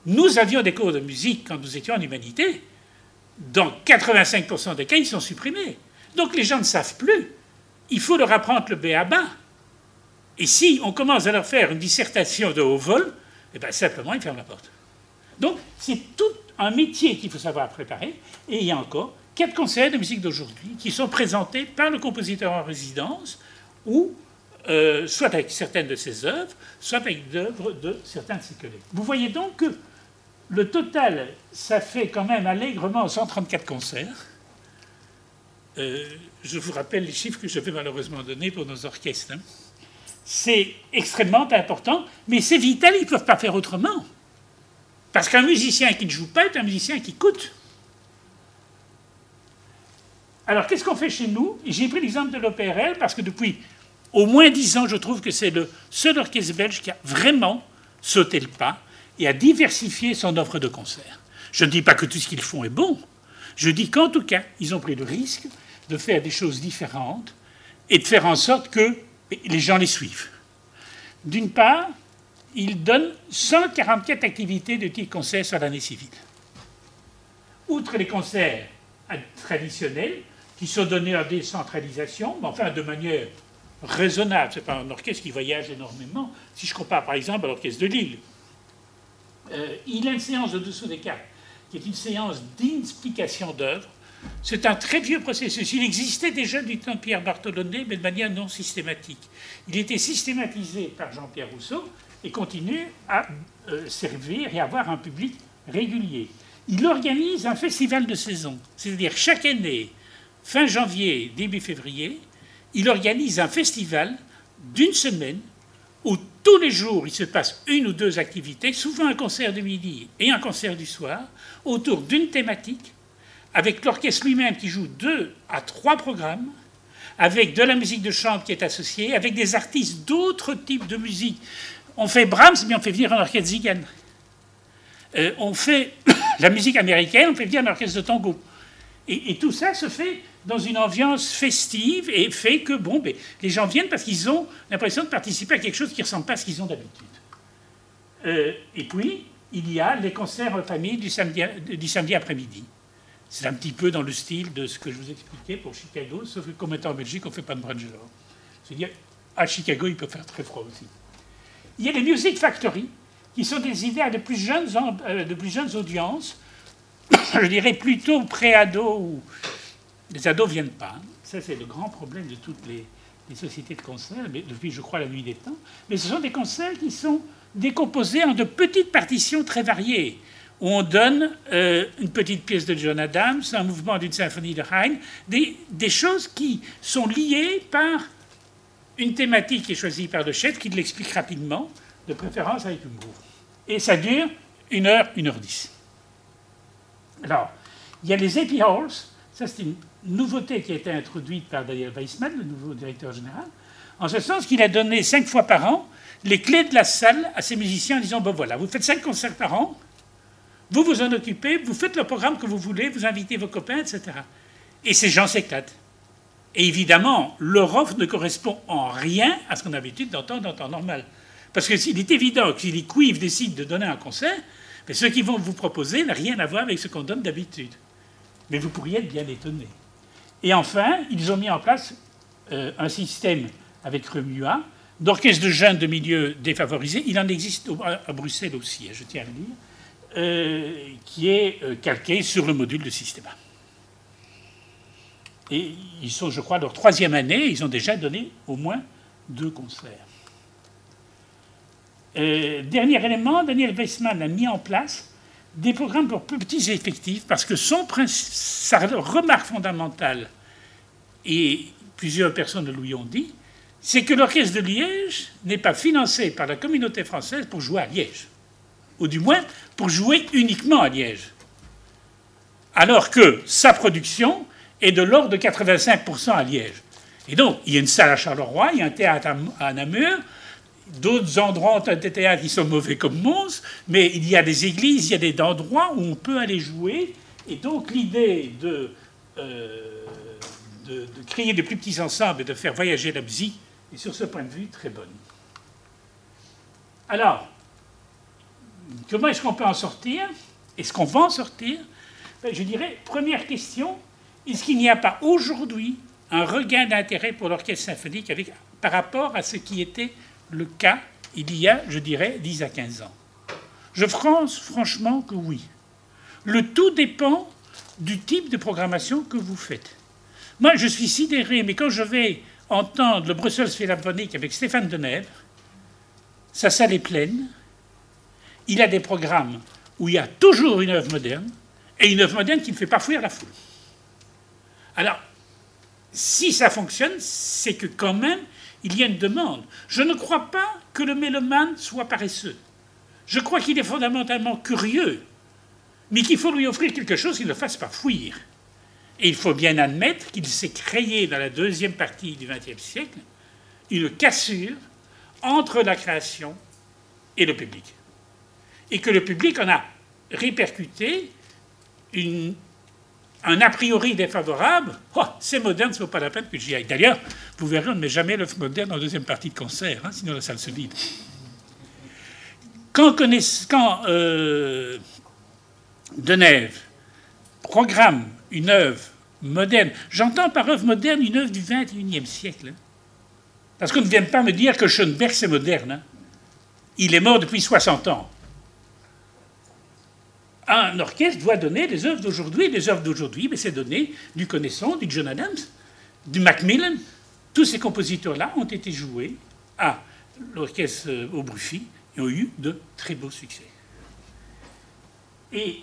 Nous avions des cours de musique quand nous étions en humanité. Dans 85% des cas, ils sont supprimés. Donc les gens ne savent plus. Il faut leur apprendre le B à bas. Et si on commence à leur faire une dissertation de haut vol, eh bien simplement ils ferment la porte. Donc c'est tout un métier qu'il faut savoir préparer. Et il y a encore quatre concerts de musique d'aujourd'hui qui sont présentés par le compositeur en résidence ou euh, soit avec certaines de ses œuvres, soit avec d'œuvres de certains de ses collègues. Vous voyez donc que le total, ça fait quand même allègrement 134 concerts. Euh, je vous rappelle les chiffres que je vais malheureusement donner pour nos orchestres. Hein. C'est extrêmement important, mais c'est vital, ils ne peuvent pas faire autrement. Parce qu'un musicien qui ne joue pas est un musicien qui coûte. Alors, qu'est-ce qu'on fait chez nous? J'ai pris l'exemple de l'OPRL parce que depuis au moins dix ans, je trouve que c'est le seul orchestre belge qui a vraiment sauté le pas et a diversifié son offre de concert. Je ne dis pas que tout ce qu'ils font est bon. Je dis qu'en tout cas, ils ont pris le risque de faire des choses différentes et de faire en sorte que les gens les suivent. D'une part, ils donnent 144 activités de type concert sur l'année civile. Outre les concerts traditionnels, qui sont donnés en décentralisation, mais enfin de manière raisonnable. Ce n'est pas un orchestre qui voyage énormément. Si je compare par exemple à l'orchestre de Lille, euh, il a une séance de dessous des cartes, qui est une séance d'explication d'œuvre. C'est un très vieux processus. Il existait déjà du temps de Pierre Bartholonnet, mais de manière non systématique. Il était systématisé par Jean-Pierre Rousseau et continue à euh, servir et avoir un public régulier. Il organise un festival de saison, c'est-à-dire chaque année, fin janvier, début février, il organise un festival d'une semaine où tous les jours il se passe une ou deux activités, souvent un concert de midi et un concert du soir, autour d'une thématique, avec l'orchestre lui-même qui joue deux à trois programmes, avec de la musique de chambre qui est associée, avec des artistes d'autres types de musique. On fait Brahms, mais on fait venir un orchestre Zigan. Euh, on fait la musique américaine, on fait venir un orchestre de tango. et tout ça se fait dans une ambiance festive et fait que bon, ben, les gens viennent parce qu'ils ont l'impression de participer à quelque chose qui ne ressemble pas à ce qu'ils ont d'habitude. Euh, et puis, il y a les concerts en famille du samedi, du samedi après-midi. C'est un petit peu dans le style de ce que je vous expliquais pour Chicago, sauf que comme étant en Belgique, on ne fait pas de brunch dehors. C'est-à-dire, à Chicago, il peut faire très froid aussi. Il y a les Music Factory, qui sont des idées à de plus jeunes, euh, de plus jeunes audiences, je dirais plutôt pré-ado ou les ados ne viennent pas. Ça, c'est le grand problème de toutes les, sociétés de concert, mais depuis, je crois, la nuit des temps. Mais ce sont des concerts qui sont décomposés en de petites partitions très variées, où on donne euh, une petite pièce de John Adams, un mouvement d'une symphonie de Haydn, des, choses qui sont liées par une thématique qui est choisie par chef, qui l'explique rapidement, de préférence avec humour. Et ça dure une heure, une heure dix. Alors, il y a les Epi Halls, ça c'est une nouveauté qui a été introduite par Daniel Weissman, le nouveau directeur général, en ce sens qu'il a donné cinq fois par an les clés de la salle à ses musiciens en disant bon voilà, vous faites cinq concerts par an, vous vous en occupez, vous faites le programme que vous voulez, vous invitez vos copains, etc. Et ces gens s'éclatent. Et évidemment, leur offre ne correspond en rien à ce qu'on a l'habitude d'entendre en temps normal. Parce que s'il est évident que si les cuivres décident de donner un concert, mais ce qu'ils vont vous proposer n'a rien à voir avec ce qu'on donne d'habitude. Mais vous pourriez être bien étonné. Et enfin, ils ont mis en place euh, un système avec Remua d'orchestre de jeunes de milieux défavorisés. Il en existe à Bruxelles aussi, hein, je tiens à le dire. Euh, qui est euh, calqué sur le module de système. Et ils sont, je crois, leur troisième année, ils ont déjà donné au moins deux concerts. Euh, dernier élément, Daniel Weissman a mis en place des programmes pour plus petits effectifs parce que son sa remarque fondamentale, et plusieurs personnes lui ont dit, c'est que l'orchestre de Liège n'est pas financé par la communauté française pour jouer à Liège, ou du moins pour jouer uniquement à Liège. Alors que sa production est de l'ordre de 85% à Liège. Et donc, il y a une salle à Charleroi, il y a un théâtre à Namur, d'autres endroits ont des théâtres qui sont mauvais comme Mons, mais il y a des églises, il y a des endroits où on peut aller jouer. Et donc, l'idée de, euh, de, créer de plus petits ensembles et de faire voyager la musique est sur ce point de vue très bonne. Alors, comment est-ce qu'on peut en sortir Est-ce qu'on va en sortir? Ben, Je dirais, première question, est-ce qu'il n'y a pas aujourd'hui un regain d'intérêt pour l'orchestre symphonique par rapport à ce qui était le cas il y a, je dirais, 10 à 15 ans? Je pense franchement que oui. Le tout dépend du type de programmation que vous faites. Moi, je suis sidéré, mais quand je vais entendre le Brussels Philharmonic avec Stéphane Denève, sa salle est pleine, il a des programmes où il y a toujours une œuvre moderne, et une œuvre moderne qui ne fait pas fuir la foule. Alors, si ça fonctionne, c'est que quand même, il y a une demande. Je ne crois pas que le mélomane soit paresseux. Je crois qu'il est fondamentalement curieux, mais qu'il faut lui offrir quelque chose qui ne le fasse pas fuir. Et il faut bien admettre qu'il s'est créé dans la deuxième partie du XXe siècle une cassure entre la création et le public. Et que le public en a répercuté un a priori défavorable. Oh, c'est moderne, ce n'est pas la peine que j'y aille. D'ailleurs, vous verrez, on ne met jamais l'œuvre moderne en deuxième partie de concert, hein, sinon la salle se vide. Quand, quand euh, Denève programme une œuvre moderne. J'entends par œuvre moderne une œuvre du XXIe siècle. Hein. Parce qu'on ne vient pas me dire que Schoenberg, c'est moderne. Hein. Il est mort depuis 60 ans. Un orchestre doit donner des œuvres d'aujourd'hui. Les œuvres d'aujourd'hui, mais c'est donner du Connaissant, du John Adams, du Macmillan. Tous ces compositeurs-là ont été joués à l'orchestre euh, au Bruffy et ont eu de très beaux succès. Et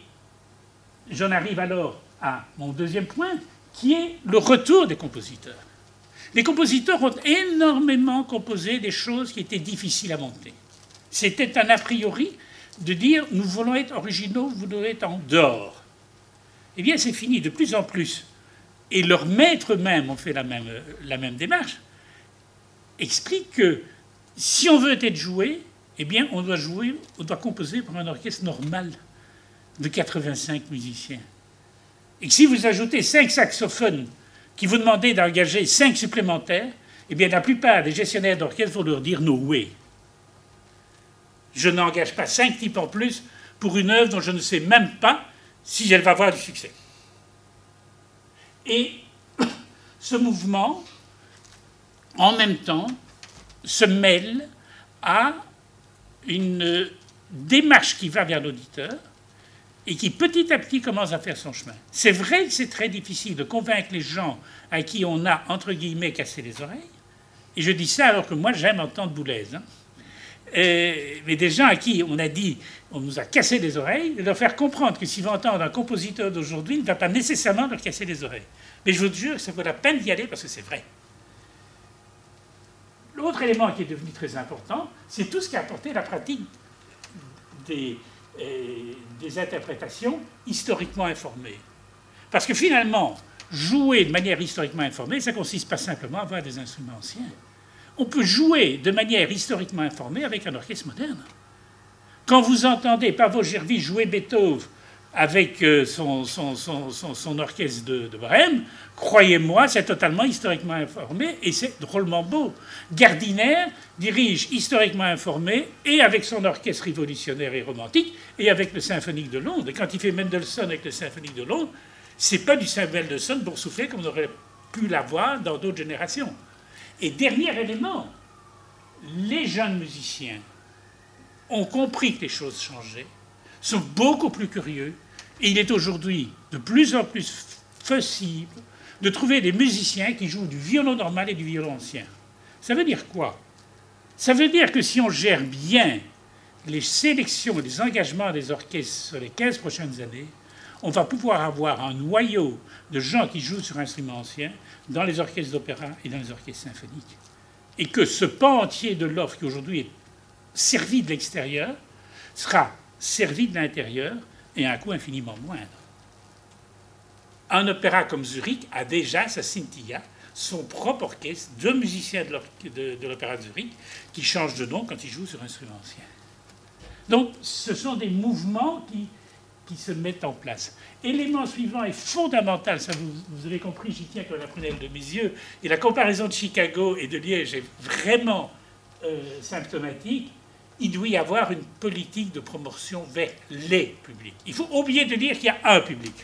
j'en arrive alors à mon deuxième point, qui est le retour des compositeurs. Les compositeurs ont énormément composé des choses qui étaient difficiles à monter. C'était un a priori de dire nous voulons être originaux, vous devez être en dehors. Eh bien, c'est fini de plus en plus. Et leurs maîtres même ont fait la même, la même démarche. Explique que si on veut être joué, eh bien, on doit jouer, on doit composer pour un orchestre normal de 85 musiciens. Et si vous ajoutez cinq saxophones qui vous demandez d'engager cinq supplémentaires, eh bien la plupart des gestionnaires d'orchestre vont leur dire no way. Je n'engage pas cinq types en plus pour une œuvre dont je ne sais même pas si elle va avoir du succès. Et ce mouvement, en même temps, se mêle à une démarche qui va vers l'auditeur, et qui petit à petit commence à faire son chemin. C'est vrai que c'est très difficile de convaincre les gens à qui on a, entre guillemets, cassé les oreilles. Et je dis ça alors que moi, j'aime entendre Boulez. Hein. Mais des gens à qui on a dit, on nous a cassé les oreilles, de leur faire comprendre que s'ils vont entendre un compositeur d'aujourd'hui, il ne va pas nécessairement leur casser les oreilles. Mais je vous jure ça vaut la peine d'y aller parce que c'est vrai. L'autre élément qui est devenu très important, c'est tout ce qui a apporté la pratique des, des interprétations historiquement informées. Parce que finalement, jouer de manière historiquement informée, ça consiste pas simplement à avoir des instruments anciens. On peut jouer de manière historiquement informée avec un orchestre moderne. Quand vous entendez Pavo Gervais jouer Beethoven avec euh, son, son, orchestre de, de Brême, croyez-moi, c'est totalement historiquement informé et c'est drôlement beau. Gardiner dirige historiquement informé et avec son orchestre révolutionnaire et romantique et avec le symphonique de Londres. Et quand il fait Mendelssohn avec le symphonique de Londres, c'est pas du Mendelssohn souffler comme on aurait pu l'avoir dans d'autres générations. Et dernier élément, les jeunes musiciens ont compris que les choses changeaient sont beaucoup plus curieux. Et il est aujourd'hui de plus en plus possible de trouver des musiciens qui jouent du violon normal et du violon ancien. Ça veut dire quoi? Ça veut dire que si on gère bien les sélections et les engagements des orchestres sur les 15 prochaines années, on va pouvoir avoir un noyau de gens qui jouent sur instruments anciens dans les orchestres d'opéra et dans les orchestres symphoniques. Et que ce pan entier de l'offre qui aujourd'hui est servi de l'extérieur sera servi de l'intérieur et à un coût infiniment moindre. Un opéra comme Zurich a déjà sa scintilla, son propre orchestre, deux musiciens de l'opéra de Zurich qui changent de nom quand ils jouent sur instruments anciens. Donc ce sont des mouvements qui, qui se mettent en place. Élément suivant est fondamental, ça vous, avez compris, j'y tiens comme la prunelle de mes yeux, et la comparaison de Chicago et de Liège est vraiment euh, symptomatique. Il doit y avoir une politique de promotion vers les publics. Il faut oublier de dire qu'il y a un public.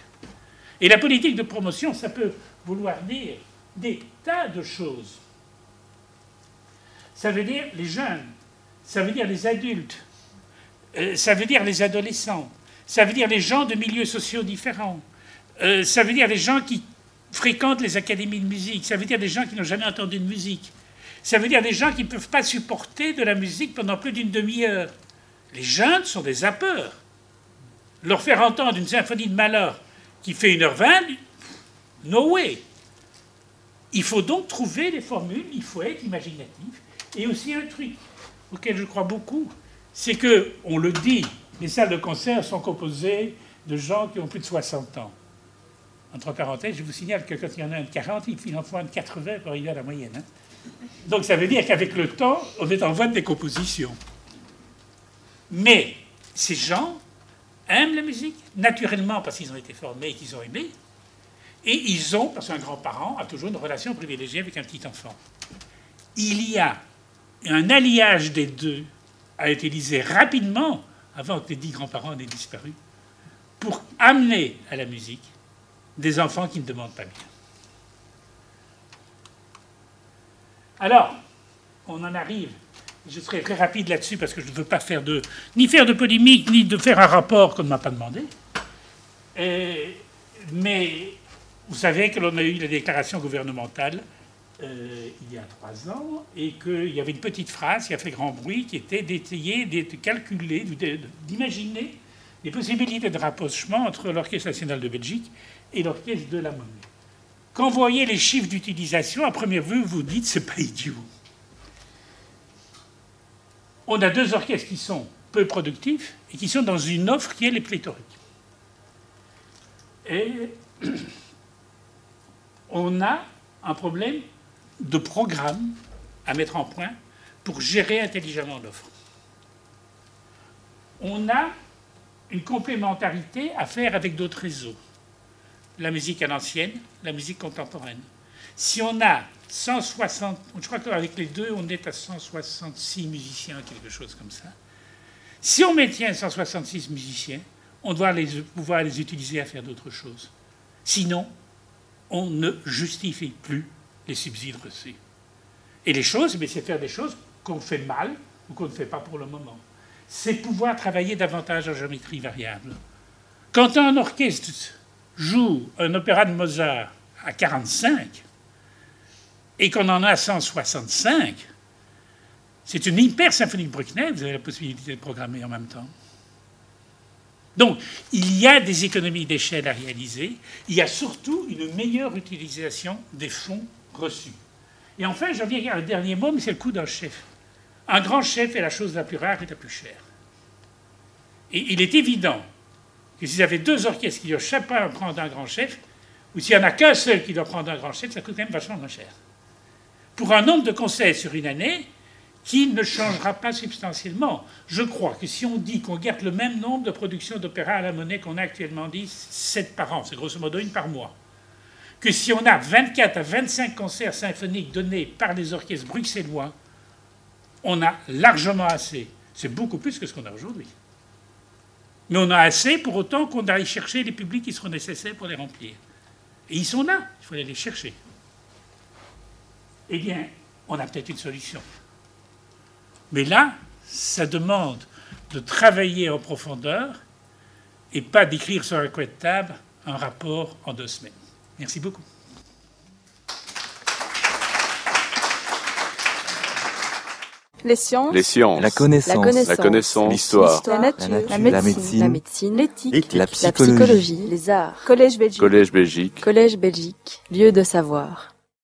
Et la politique de promotion, ça peut vouloir dire des tas de choses. Ça veut dire les jeunes, ça veut dire les adultes, euh, ça veut dire les adolescents, ça veut dire les gens de milieux sociaux différents, euh, ça veut dire les gens qui fréquentent les académies de musique, ça veut dire des gens qui n'ont jamais entendu de musique, ça veut dire des gens qui ne peuvent pas supporter de la musique pendant plus d'une demi-heure. Les jeunes sont des zappeurs. Leur faire entendre une symphonie de malheur qui fait 1h20, no way. Il faut donc trouver des formules, il faut être imaginatif. Et aussi un truc auquel je crois beaucoup, c'est que, on le dit, les salles de concert sont composées de gens qui ont plus de 60 ans. Entre parenthèses, je vous signale que quand il y en a un de 40, il en faut un de 80 pour arriver à la moyenne. Hein. Donc ça veut dire qu'avec le temps, on est en voie de décomposition. Mais ces gens aiment la musique, naturellement parce qu'ils ont été formés et qu'ils ont aimé, et ils ont, parce qu'un grand-parent a toujours une relation privilégiée avec un petit enfant. Il y a un alliage des deux été utilisé rapidement, avant que les dix grands-parents n'aient disparu, pour amener à la musique des enfants qui ne demandent pas bien. Alors, on en arrive. Je serai très rapide là-dessus parce que je ne veux pas faire de, ni faire de polémique, ni de faire un rapport qu'on ne m'a pas demandé. mais vous savez que l'on a eu la déclaration gouvernementale euh, il y a trois ans, et qu'il y avait une petite phrase qui a fait grand bruit, qui était d'étayer, de calculer, d'imaginer les possibilités de rapprochement entre l'Orchestre national de Belgique et l'Orchestre de la Monnaie. Quand vous voyez les chiffres d'utilisation, à première vue, vous dites c'est pas idiot. On a deux orchestres qui sont peu productifs et qui sont dans une offre qui est les pléthorique. Et on a un problème de programmes à mettre en point pour gérer intelligemment l'offre. On a une complémentarité à faire avec d'autres réseaux. La musique à l'ancienne, la musique contemporaine. Si on a 160, je crois qu'avec les deux, on est à 166 musiciens, quelque chose comme ça. Si on maintient 166 musiciens, on doit les, pouvoir les utiliser à faire d'autres choses. Sinon, on ne justifie plus les subsides reçus. Et les choses, mais c'est faire des choses qu'on fait mal ou qu'on ne fait pas pour le moment. C'est pouvoir travailler davantage en géométrie variable. Quand un orchestre joue un opéra de Mozart à 45 et qu'on en a 165, c'est une hyper symphonie de Bruckner, vous avez la possibilité de programmer en même temps. Donc, il y a des économies d'échelle à réaliser. Il y a surtout une meilleure utilisation des fonds reçu. Et enfin, j'en viens à un dernier mot, mais c'est le coup d'un chef. Un grand chef est la chose la plus rare et la plus chère. Et il est évident que s'il y avait deux orchestres qui doivent chacun prendre un grand chef, ou s'il n'y en a qu'un seul qui doit prendre un grand chef, ça coûte quand même vachement moins cher. Pour un nombre de conseils sur une année qui ne changera pas substantiellement. Je crois que si on dit qu'on garde le même nombre de productions d'opéra à la monnaie qu'on a actuellement dit, 7 par an, c'est grosso modo une par mois, que si on a 24 à 25 concerts symphoniques donnés par les orchestres bruxellois, on a largement assez. C'est beaucoup plus que ce qu'on a aujourd'hui. Mais on a assez pour autant qu'on aille chercher les publics qui seront nécessaires pour les remplir. Et ils sont là, il faut aller les chercher. Eh bien, on a peut-être une solution. Mais là, ça demande de travailler en profondeur et pas d'écrire sur un coin de table un rapport en deux semaines. Merci beaucoup. Les sciences. Les sciences. La connaissance. La. L'histoire. La nature. La La nature. médecine. La médecine. La médecine. L'éthique. L'éthique. La La psychologie. psychologie. Les arts. Collège Belgique. Collège Belgique. Collège Belgique. Lieu de savoir.